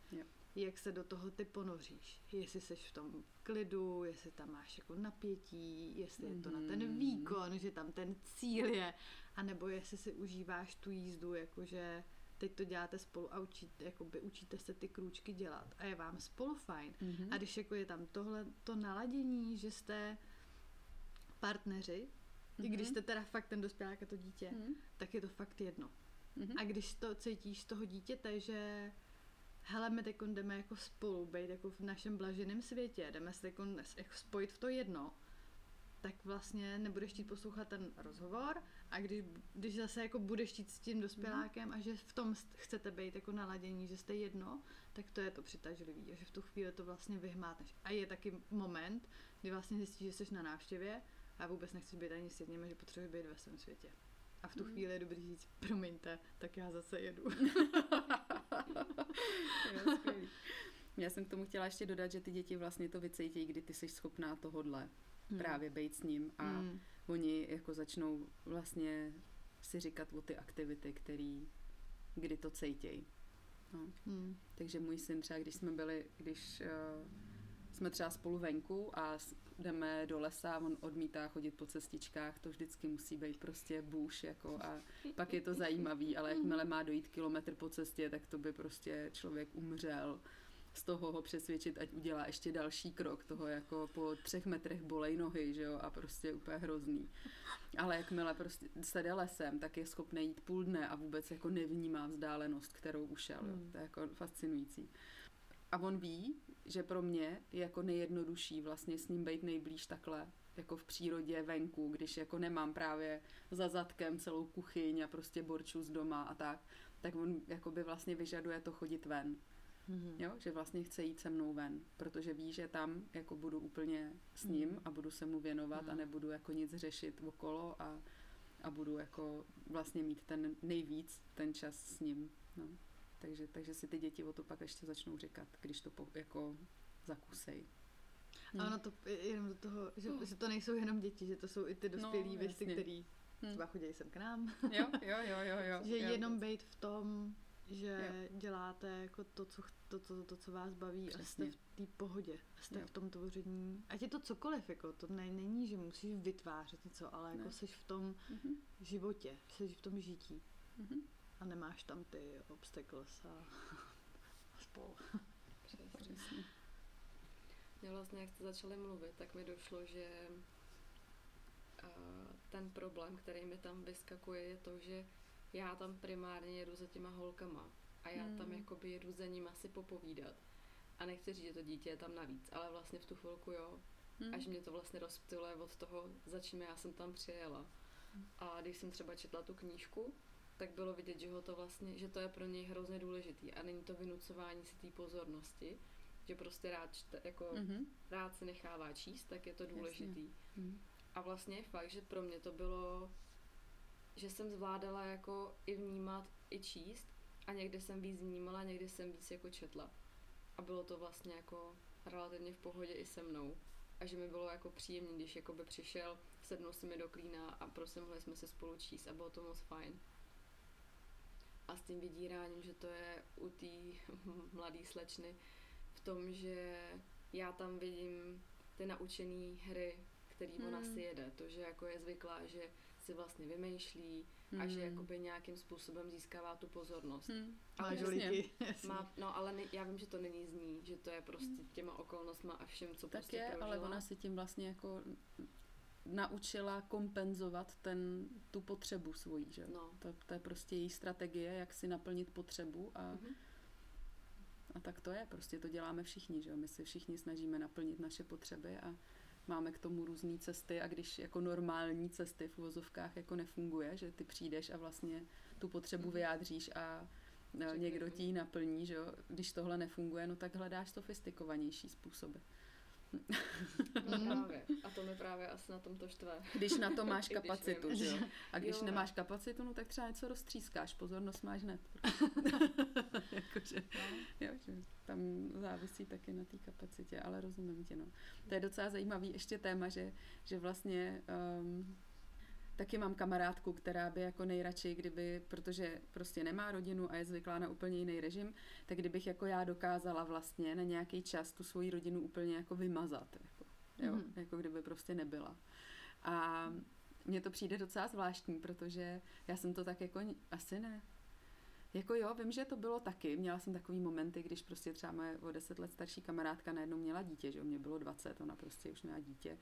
Jak se do toho ty ponoříš. Jestli jsi v tom klidu, jestli tam máš jako napětí, jestli mm-hmm. je to na ten mhm. výkon, že tam ten cíl je, anebo jestli si užíváš tu jízdu, jakože teď to děláte spolu a učíte, jakoby učíte se ty krůčky dělat a je vám spolu fajn. Mm-hmm. A když jako je tam tohle to naladění, že jste partneři, mm-hmm. i když mhm. jste teda fakt ten dospělák a to dítě, mm-hmm. tak je to fakt jedno. Mm-hmm. A když to cítíš z toho dítěte, že hele, my teď jdeme jako spolu, být jako v našem blaženém světě, jdeme se jako spojit v to jedno, tak vlastně nebudeš chtít poslouchat ten rozhovor a když, když zase jako budeš chtít s tím dospělákem a že v tom chcete být jako naladění, že jste jedno, tak to je to přitažlivý a že v tu chvíli to vlastně vyhmátneš. A je taky moment, kdy vlastně zjistíš, že jsi na návštěvě a vůbec nechceš být ani s jedním, že potřebuješ být ve svém světě. A v tu chvíli je dobrý říct, promiňte, tak já zase jedu. (laughs) já jsem k tomu chtěla ještě dodat, že ty děti vlastně to vycejtějí, kdy ty jsi schopná tohodle hmm. právě být s ním a hmm. oni jako začnou vlastně si říkat o ty aktivity, který, kdy to cejtějí. No. Hmm. Takže můj syn třeba, když jsme byli, když uh, jsme třeba spolu venku a jdeme do lesa, on odmítá chodit po cestičkách, to vždycky musí být prostě bůž, jako a pak je to zajímavý, ale jakmile má dojít kilometr po cestě, tak to by prostě člověk umřel z toho ho přesvědčit, ať udělá ještě další krok, toho jako po třech metrech bolej nohy, že jo, a prostě úplně hrozný. Ale jakmile prostě se jde lesem, tak je schopný jít půl dne a vůbec jako nevnímá vzdálenost, kterou ušel, jo. Hmm. To je jako fascinující. A on ví, že pro mě je jako nejjednodušší vlastně s ním být nejblíž takhle, jako v přírodě, venku, když jako nemám právě za zadkem celou kuchyň a prostě borču z doma a tak, tak on jako by vlastně vyžaduje to chodit ven. Mm-hmm. Jo, že vlastně chce jít se mnou ven, protože ví, že tam jako budu úplně s ním mm-hmm. a budu se mu věnovat mm-hmm. a nebudu jako nic řešit okolo a a budu jako vlastně mít ten nejvíc ten čas s ním. No. Takže, takže si ty děti o to pak ještě začnou říkat, když to po, jako zakusej. Hmm. A ono to je jenom do toho, že, uh. že to nejsou jenom děti, že to jsou i ty dospělí no, věci, který hmm. třeba chodí sem k nám. Jo, jo, jo, jo. jo (laughs) že jo, jenom být v tom, že jo. děláte jako to, co, to, to, to, co vás baví Přesně. a jste v té pohodě jste jo. v tom tvoření. Ať je to cokoliv, jako to ne, není, že musíš vytvářet něco, ale jako jsi v tom mm-hmm. životě, jsi v tom žití. Mm-hmm. A nemáš tam ty obstacles a, (laughs) a spol. (laughs) Přesně. Mě vlastně, jak jste začali mluvit, tak mi došlo, že ten problém, který mi tam vyskakuje, je to, že já tam primárně jedu za těma holkama a já hmm. tam jakoby jedu za ním asi popovídat. A nechci říct, že to dítě je tam navíc, ale vlastně v tu chvilku jo. Hmm. Až mě to vlastně rozptyluje od toho, za čím já jsem tam přijela. Hmm. A když jsem třeba četla tu knížku, tak bylo vidět, že ho to vlastně, že to je pro něj hrozně důležitý a není to vynucování si té pozornosti, že prostě rád, čte, jako mm-hmm. rád se nechává číst, tak je to důležitý. Mm. A vlastně je fakt, že pro mě to bylo, že jsem zvládala jako i vnímat, i číst a někdy jsem víc vnímala, někdy jsem víc jako četla. A bylo to vlastně jako relativně v pohodě i se mnou. A že mi bylo jako příjemné, když jako by přišel, sednul si mi do klína a prostě mohli jsme se spolu číst a bylo to moc fajn. A s tím vydíráním, že to je u té (laughs) mladé slečny v tom, že já tam vidím ty naučené hry, který hmm. ona si jede. To, že jako je zvyklá, že si vlastně vymýšlí hmm. a že hmm. jakoby nějakým způsobem získává tu pozornost. Hmm. Ale žolíky. (laughs) Má, no ale ne, já vím, že to není z ní, že to je prostě hmm. těma okolnostma a všem, co tak prostě je, prožila. ale ona si tím vlastně jako naučila kompenzovat ten, tu potřebu svojí, že? No. To, to je prostě její strategie, jak si naplnit potřebu a mm-hmm. A tak to je, prostě to děláme všichni, že jo? My se všichni snažíme naplnit naše potřeby a máme k tomu různé cesty a když jako normální cesty v uvozovkách jako nefunguje, že ty přijdeš a vlastně tu potřebu mhm. vyjádříš a e, někdo ti ji naplní, že jo? když tohle nefunguje, no tak hledáš sofistikovanější způsoby. No (laughs) právě. A to mi právě asi na tom to štve. Když na to (laughs) máš kapacitu, že jo? A když jo, nemáš kapacitu, no tak třeba něco roztřískáš, pozornost máš hned. (laughs) Jakože, no. jo, že tam závisí taky na té kapacitě, ale rozumím tě, no. To je docela zajímavý ještě téma, že, že vlastně um, Taky mám kamarádku, která by jako nejradši, kdyby, protože prostě nemá rodinu a je zvyklá na úplně jiný režim, tak kdybych jako já dokázala vlastně na nějaký čas tu svoji rodinu úplně jako vymazat. Jako, jo? Mm-hmm. jako kdyby prostě nebyla. A mně to přijde docela zvláštní, protože já jsem to tak jako, asi ne, jako jo, vím, že to bylo taky. Měla jsem takový momenty, když prostě třeba moje o deset let starší kamarádka najednou měla dítě, že mě bylo 20, ona prostě už měla dítě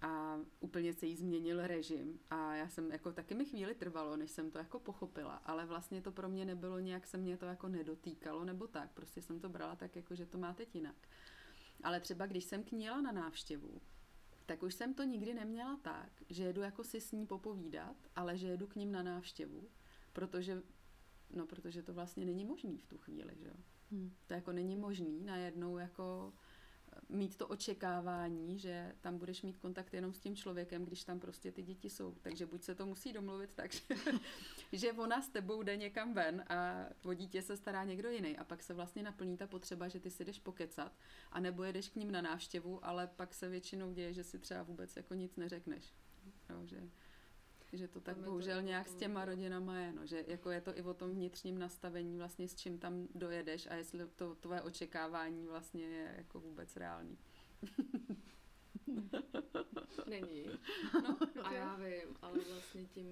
a úplně se jí změnil režim a já jsem jako taky mi chvíli trvalo, než jsem to jako pochopila, ale vlastně to pro mě nebylo nějak, se mě to jako nedotýkalo nebo tak, prostě jsem to brala tak jako, že to má teď jinak. Ale třeba když jsem k ní jela na návštěvu, tak už jsem to nikdy neměla tak, že jedu jako si s ní popovídat, ale že jedu k ním na návštěvu, protože, no protože to vlastně není možný v tu chvíli, že jo. Hmm. To jako není možný najednou jako mít to očekávání, že tam budeš mít kontakt jenom s tím člověkem, když tam prostě ty děti jsou. Takže buď se to musí domluvit tak, že, (laughs) že ona s tebou jde někam ven a o dítě se stará někdo jiný a pak se vlastně naplní ta potřeba, že ty si jdeš pokecat a nebo jedeš k ním na návštěvu, ale pak se většinou děje, že si třeba vůbec jako nic neřekneš. Jo, že že to tak tam bohužel to nějak s těma rodinama je, no, že jako je to i o tom vnitřním nastavení vlastně s čím tam dojedeš a jestli to tvoje očekávání vlastně je jako vůbec reálný. Není. (laughs) No, a já vím, ale vlastně tím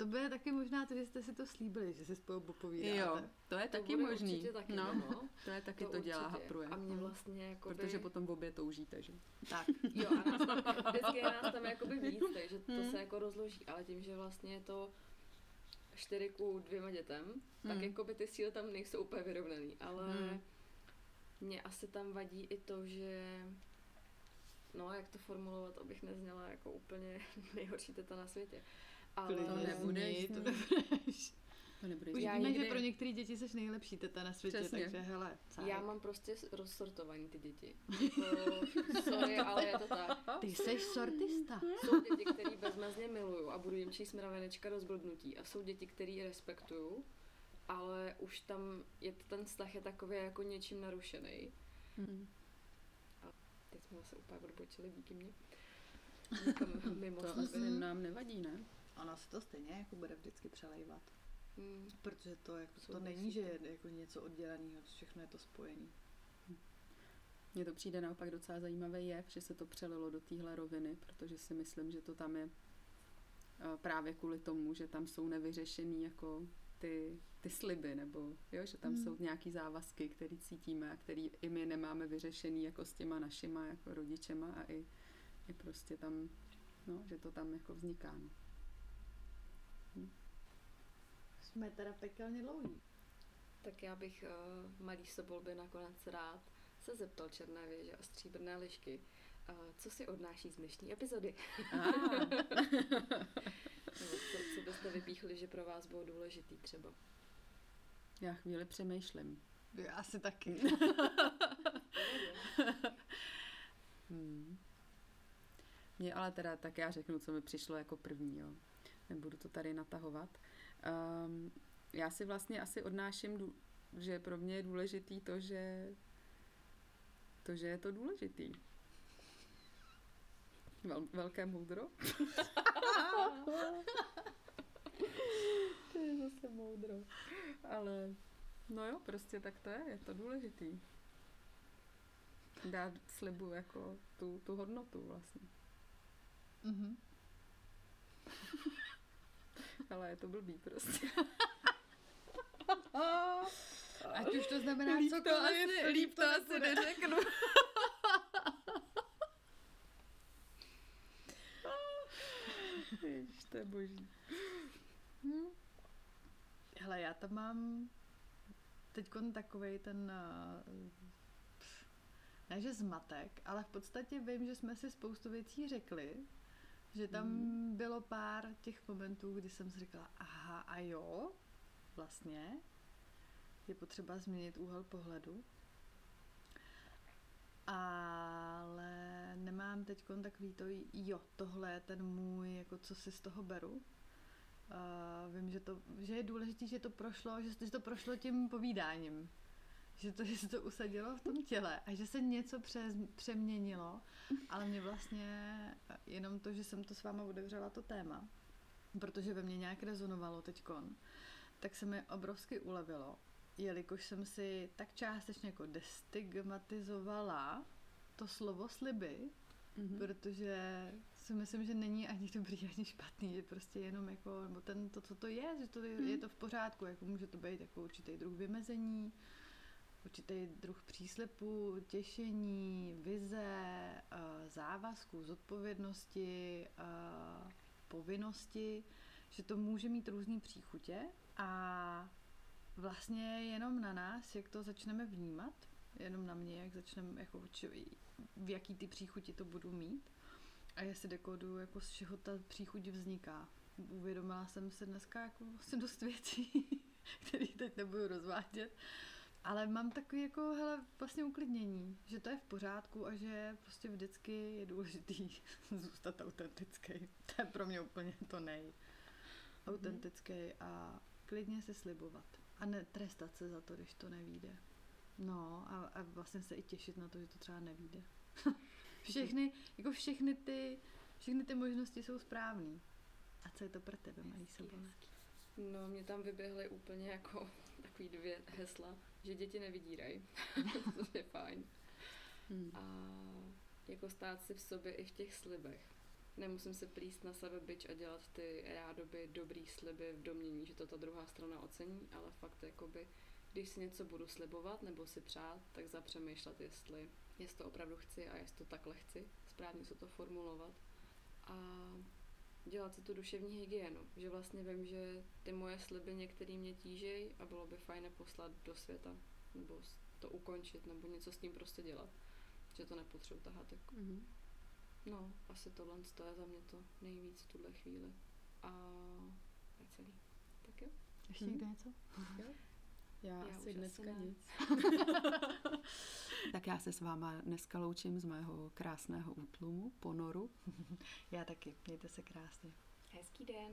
to bude taky možná to, že jste si to slíbili, že se spolu popovídáte. Jo, to je to taky možný. Taky, no, no, (laughs) to je taky to, to dělá hapruje. A mě vlastně jakoby... Protože potom v obě toužíte, že? Tak. Jo, a nás tam, (laughs) vždycky je nás tam jakoby víc, takže to hmm. se jako rozloží, ale tím, že vlastně je to čtyři ku dvěma dětem, hmm. tak jakoby ty síly tam nejsou úplně vyrovnaný, ale hmm. mě asi tam vadí i to, že no, jak to formulovat, abych nezněla jako úplně (laughs) nejhorší teta na světě. Ale to nebudeš. To nebudeš. (laughs) To nebude Už Já víme, nikdy- že pro některé děti jsi nejlepší teta na světě, Přesně. takže hele, cajk. Já mám prostě rozsortovaný ty děti. Jako, (laughs) sorry, ale je to tak. Ty jsi sortista. Jsou děti, které bezmezně miluju a budu jim číst mravenečka do zblbnutí. A jsou děti, které respektuju, ale už tam je ten vztah je takový jako něčím narušený. Mhm. Teď jsme zase úplně odbočili díky mně. (laughs) Mimo To asi nám nevadí, ne? Ono se to stejně jako bude vždycky přelejvat. Hmm. Protože to, jako, to není, že je jako něco odděleného, všechno je to spojení. Mně to přijde naopak docela zajímavý jev, že se to přelilo do téhle roviny, protože si myslím, že to tam je eh, právě kvůli tomu, že tam jsou nevyřešený jako ty, ty sliby, nebo jo, že tam Hmm. jsou nějaký závazky, které cítíme a který i my nemáme vyřešený jako s těma našima jako rodičema a i, i prostě tam, no, že to tam jako vzniká. No. Jsme teda pekelně dlouhý. Tak já bych uh, malý sobolby nakonec rád se zeptal Černé věže a stříbrné lišky, uh, co si odnáší z dnešní epizody. Ah. (laughs) Co, co byste vypíchli, že pro vás bylo důležitý třeba. Já chvíli přemýšlím. Já asi taky. (laughs) (laughs) Hmm. Mně ale teda, tak já řeknu, co mi přišlo jako první, jo. Nebudu to tady natahovat. Um, já si vlastně asi odnáším, že pro mě je důležitý to, že to, že je to důležitý. Vel, velké moudro. to je zase moudro. Ale no jo, prostě tak to je, je to důležitý. Dát slibu jako tu, tu hodnotu vlastně. Mhm. Ale je to blbý prostě. (laughs) Ať už to znamená líp to cokoliv, asi, líp to asi nebude. neřeknu. (laughs) Ježiš, to je boží. Hele, já tam mám teď takový ten, uh, ne že zmatek, ale v podstatě vím, že jsme si spoustu věcí řekli, že tam Mhm. bylo pár těch momentů, kdy jsem si říkala, aha, a jo, vlastně je potřeba změnit úhel pohledu. Ale nemám teď takový to, jo, tohle je ten můj, jako co si z toho beru. Uh, vím, že, to, že je důležité, že to prošlo, že, že to prošlo tím povídáním. Že to, že se to usadilo v tom těle a že se něco přes, přeměnilo, ale mě vlastně jenom to, že jsem to s váma otevřela to téma, protože ve mně nějak rezonovalo teďkon, tak se mi obrovsky ulevilo, jelikož jsem si tak částečně jako destigmatizovala to slovo sliby, Mhm. protože si myslím, že není ani dobrý, ani špatný, že prostě jenom jako, nebo ten, to, co to je, že to je, Hmm. je to v pořádku, jako může to být jako určitý druh vymezení, určitý druh příslipu, těšení, vize, eh, závazku, zodpovědnosti, eh, povinnosti, že to může mít různý příchutě a vlastně jenom na nás, jak to začneme vnímat, jenom na mě, jak začneme, jako, či, v jaký ty příchuti to budu mít a já si dekoduju, jako z čeho ta příchuť vzniká. Uvědomila jsem se dneska jako vlastně dost věcí, (laughs) které teď nebudu rozvádět, ale mám takový jako, hele, vlastně uklidnění, že to je v pořádku a že prostě vždycky je důležitý (laughs) zůstat autentický. To je pro mě úplně to nej. Autentický a klidně si slibovat. A ne trestat se za to, když to nevíde. No a, a vlastně se i těšit na to, že to třeba nevíde. (laughs) všechny, jako všechny ty, všechny ty možnosti jsou správný. A co je to pro tebe, malý sobole? No, mě tam vyběhly úplně jako (laughs) takový dvě hesla, že děti nevydírají. (laughs) to je fajn. Hmm. A jako stát si v sobě i v těch slibech. Nemusím se plíst na sebe byč a dělat ty rádoby dobrý sliby v domění, že to ta druhá strana ocení, ale fakt jakoby, když si něco budu slibovat nebo si přát, tak zapřemýšlet, jestli, jestli to opravdu chci a jestli to takhle chci, správně se to formulovat. A dělat si tu duševní hygienu, že vlastně vím, že ty moje sliby některý mě tížej a bylo by fajn je poslat do světa, nebo to ukončit, nebo něco s tím prostě dělat, že to nepotřebuji tahat jako Mhm. No, asi tohle to je za mě to nejvíc v tuhle chvíli. A je celý. Tak jo. Ještě Hmm. někdo něco? Já, Já asi dneska asi ne. nic. (laughs) tak já se s váma dneska loučím z mého krásného útlumu, ponoru. Já taky. Mějte se krásně. Hezký den.